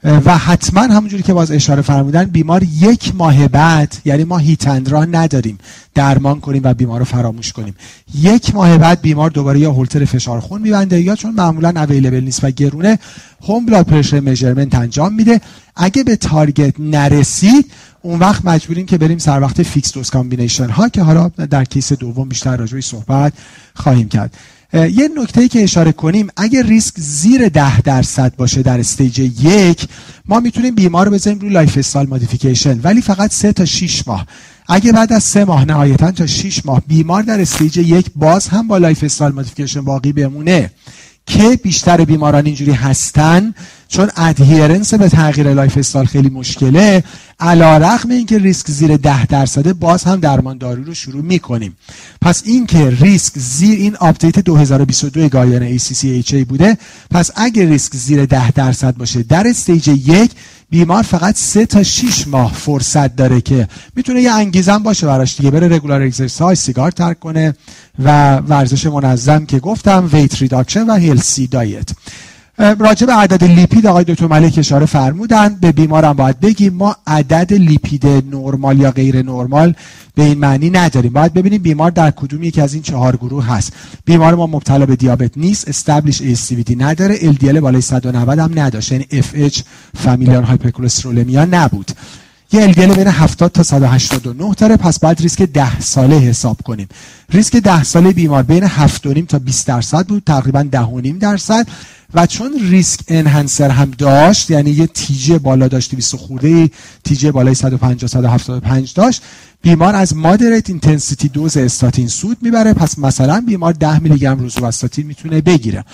و حتما همونجوری که باز اشاره فرمودن بیمار یک ماه بعد یعنی ما hit and run نداریم درمان کنیم و بیمار رو فراموش کنیم. یک ماه بعد بیمار دوباره یا هولتر فشار خون میبنده یا چون معمولا available نیست و گرونه home blood pressure measurement انجام میده. اگه به target نرسید اون وقت مجبوریم که بریم سر وقت fixed dose combination ها که حالا در case دوم بیشتر راجعش صحبت خواهیم کرد. یه نکته که اشاره کنیم اگر ریسک زیر ده درصد باشه در stage یک ما می‌تونیم بیمار رو بذاریم روی lifestyle modification. ولی فقط سه تا 6 ماه. اگه بعد از سه ماه نهایتا تا 6 ماه بیمار در stage یک باز هم با lifestyle modification باقی بمونه. که بیشتر بیماران اینجوری هستن چون adherence به تغییر lifestyle خیلی مشکله علی‌رغم این که ریسک زیر ده درصده باز هم درمان دارو رو شروع می‌کنیم. پس این که ریسک زیر این update 2022 guideline ACC/AHA بوده پس اگر ریسک زیر ده درصد باشه در stage یک بیمار فقط سه تا 6 ماه فرصت داره که می‌تونه یه انگیزم باشه براش دیگه بره regular exercise سیگار ترک کنه و ورزش منظم که گفتم weight reduction و healthy diet راجع به عدد لیپید آقای دکتر ملک اشاره فرمودن به بیمارم باید بگیم ما عدد لیپید نرمال یا غیر نرمال به این معنی نداریم. باید ببینیم بیمار در کدوم یکی از این چهار گروه هست. بیمار ما مبتلا به دیابت نیست استابلیش ACVD نداره LDL بالای 190 هم نداشت. یعنی FH فامیلیار هایپرکولسترولمیا نبود. یه LDL بین 70 تا 189 داره پس باید ریسک 10 ساله حساب کنیم. ریسک 10 ساله بیمار بین 7.5 تا 20 درصد بود تقریبا 10.5 درصد. و چون ریسک انهانسر هم داشت یعنی یه تیجه بالا داشت 200 خورده TG بالای 150 175 داشت بیمار از moderate intensity dose استاتین سود می‌بره پس مثلا بیمار 10 میلی گرم روزو استاتین می‌تونه بگیره.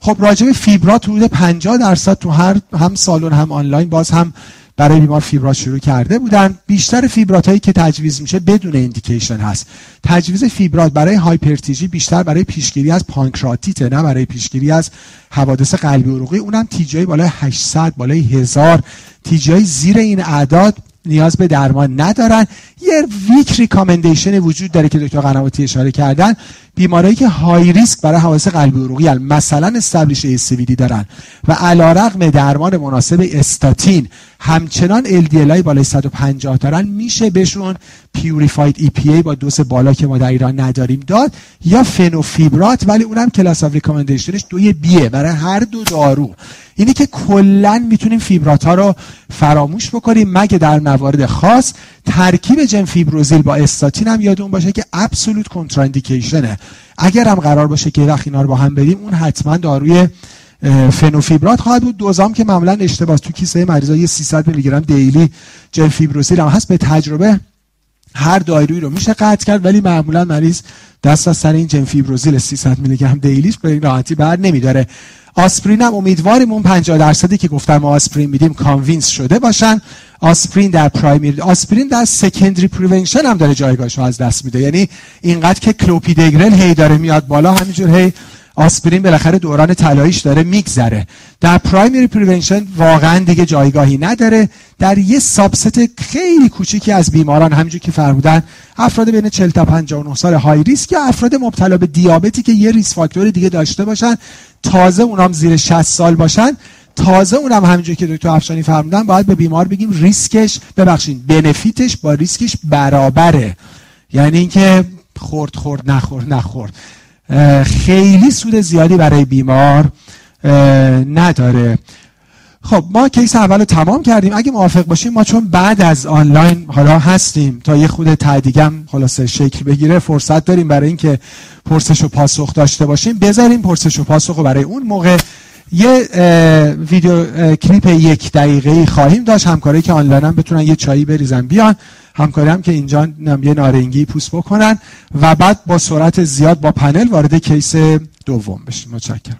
خب راجع به فیبرات حدود 50 درصد تو هر هم سالن هم آنلاین باز هم برای بیمار فیبرات شروع کرده بودن. بیشتر فیبرات هایی که تجویز میشه بدون indication هست. تجویز فیبرات برای hyper TG بیشتر برای پیشگیری از پانکراتیته نه برای پیشگیری از حوادث قلبی عروقی. اونم TG بالای 800 بالای 1000 TG زیر این اعداد نیاز به درمان ندارن. یه weak recommendation وجود داره که دکتر قنواتی اشاره کردن. بیمارایی که high risk برای حوادث قلبی عروقی مثلا established ASCVD دارن و علیرغم درمان مناسب استاتین. همچنان LDL های بالای 150 دارن. میشه بهشون purified EPA با دوز بالا که ما در ایران نداریم داد یا فنوفیبرات ولی اونم class of recommendation ش دوی B ه برای هر دو دارو. اینی که کلا می‌تونیم فیبرات ها رو فراموش بکنیم. مگه در موارد خاص ترکیب جن فیبروزیل با استاتین هم یادتون باشه که absolute contraindication ه اگر هم قرار باشه یه وقت اینا رو با هم بدیم اون حتما داروی فنوفیبرات خواهد بود. دوزام که معمولا اشتباه تو کیسه مریضا یه 300 میلی گرم daily جن فیبروزیل هم هست. به تجربه هر دارویی رو میشه قطع کرد ولی معمولا مریض دست از سر این جن فیبروزیل 300 میلی گرم daily ش به این راحتی بر نمیداره. آسپرین هم امیدواریم اون 50 درصدی که گفتم آسپرین میدیم convince شده باشن. آسپرین در primary آسپرین در secondary prevention هم داره جایگاهش از دست میده. یعنی اینقدر که کلوپیدگرل هی داره میاد بالا همینجور هی آسپرین بالاخره دوران طلاییش داره میگذره. در primary prevention واقعا دیگه جایگاهی نداره. در یه subset خیلی کوچیکی از بیماران همینجور که فرمودن افراد بین 40 تا 59 سال high risk یا افراد مبتلا به دیابتی که یه risk factor دیگه داشته باشن تازه اونام زیر 60 سال باشن. تازه اونم همینجور که دکتر افشانی فرمودن باید به بیمار بگیم ریسکش ببخشید benefit ش با ریسکش برابره. یعنی اینکه خورد خورد نخورد نخورد. خیلی سود زیادی برای بیمار نداره. خب ما case اول رو تمام کردیم. اگه موافق باشیم ما چون بعد از آنلاین حالا هستیم تا یه خود تعدیگم خلاصه شکل بگیره فرصت داریم برای اینکه پرسش و پاسخ داشته باشیم. بذاریم پرسش و پاسخ رو برای اون موقع یه ویدیو کلیپ یک دقیقه خواهیم داشت. همکاری که آنلاین هم بتونن یه چایی بریزن بیان. همکاری هم که اینجا یه نارنگی پوست بکنن. و بعد با سرعت زیاد با پنل وارد کیس دوم بشیم. متشکرم.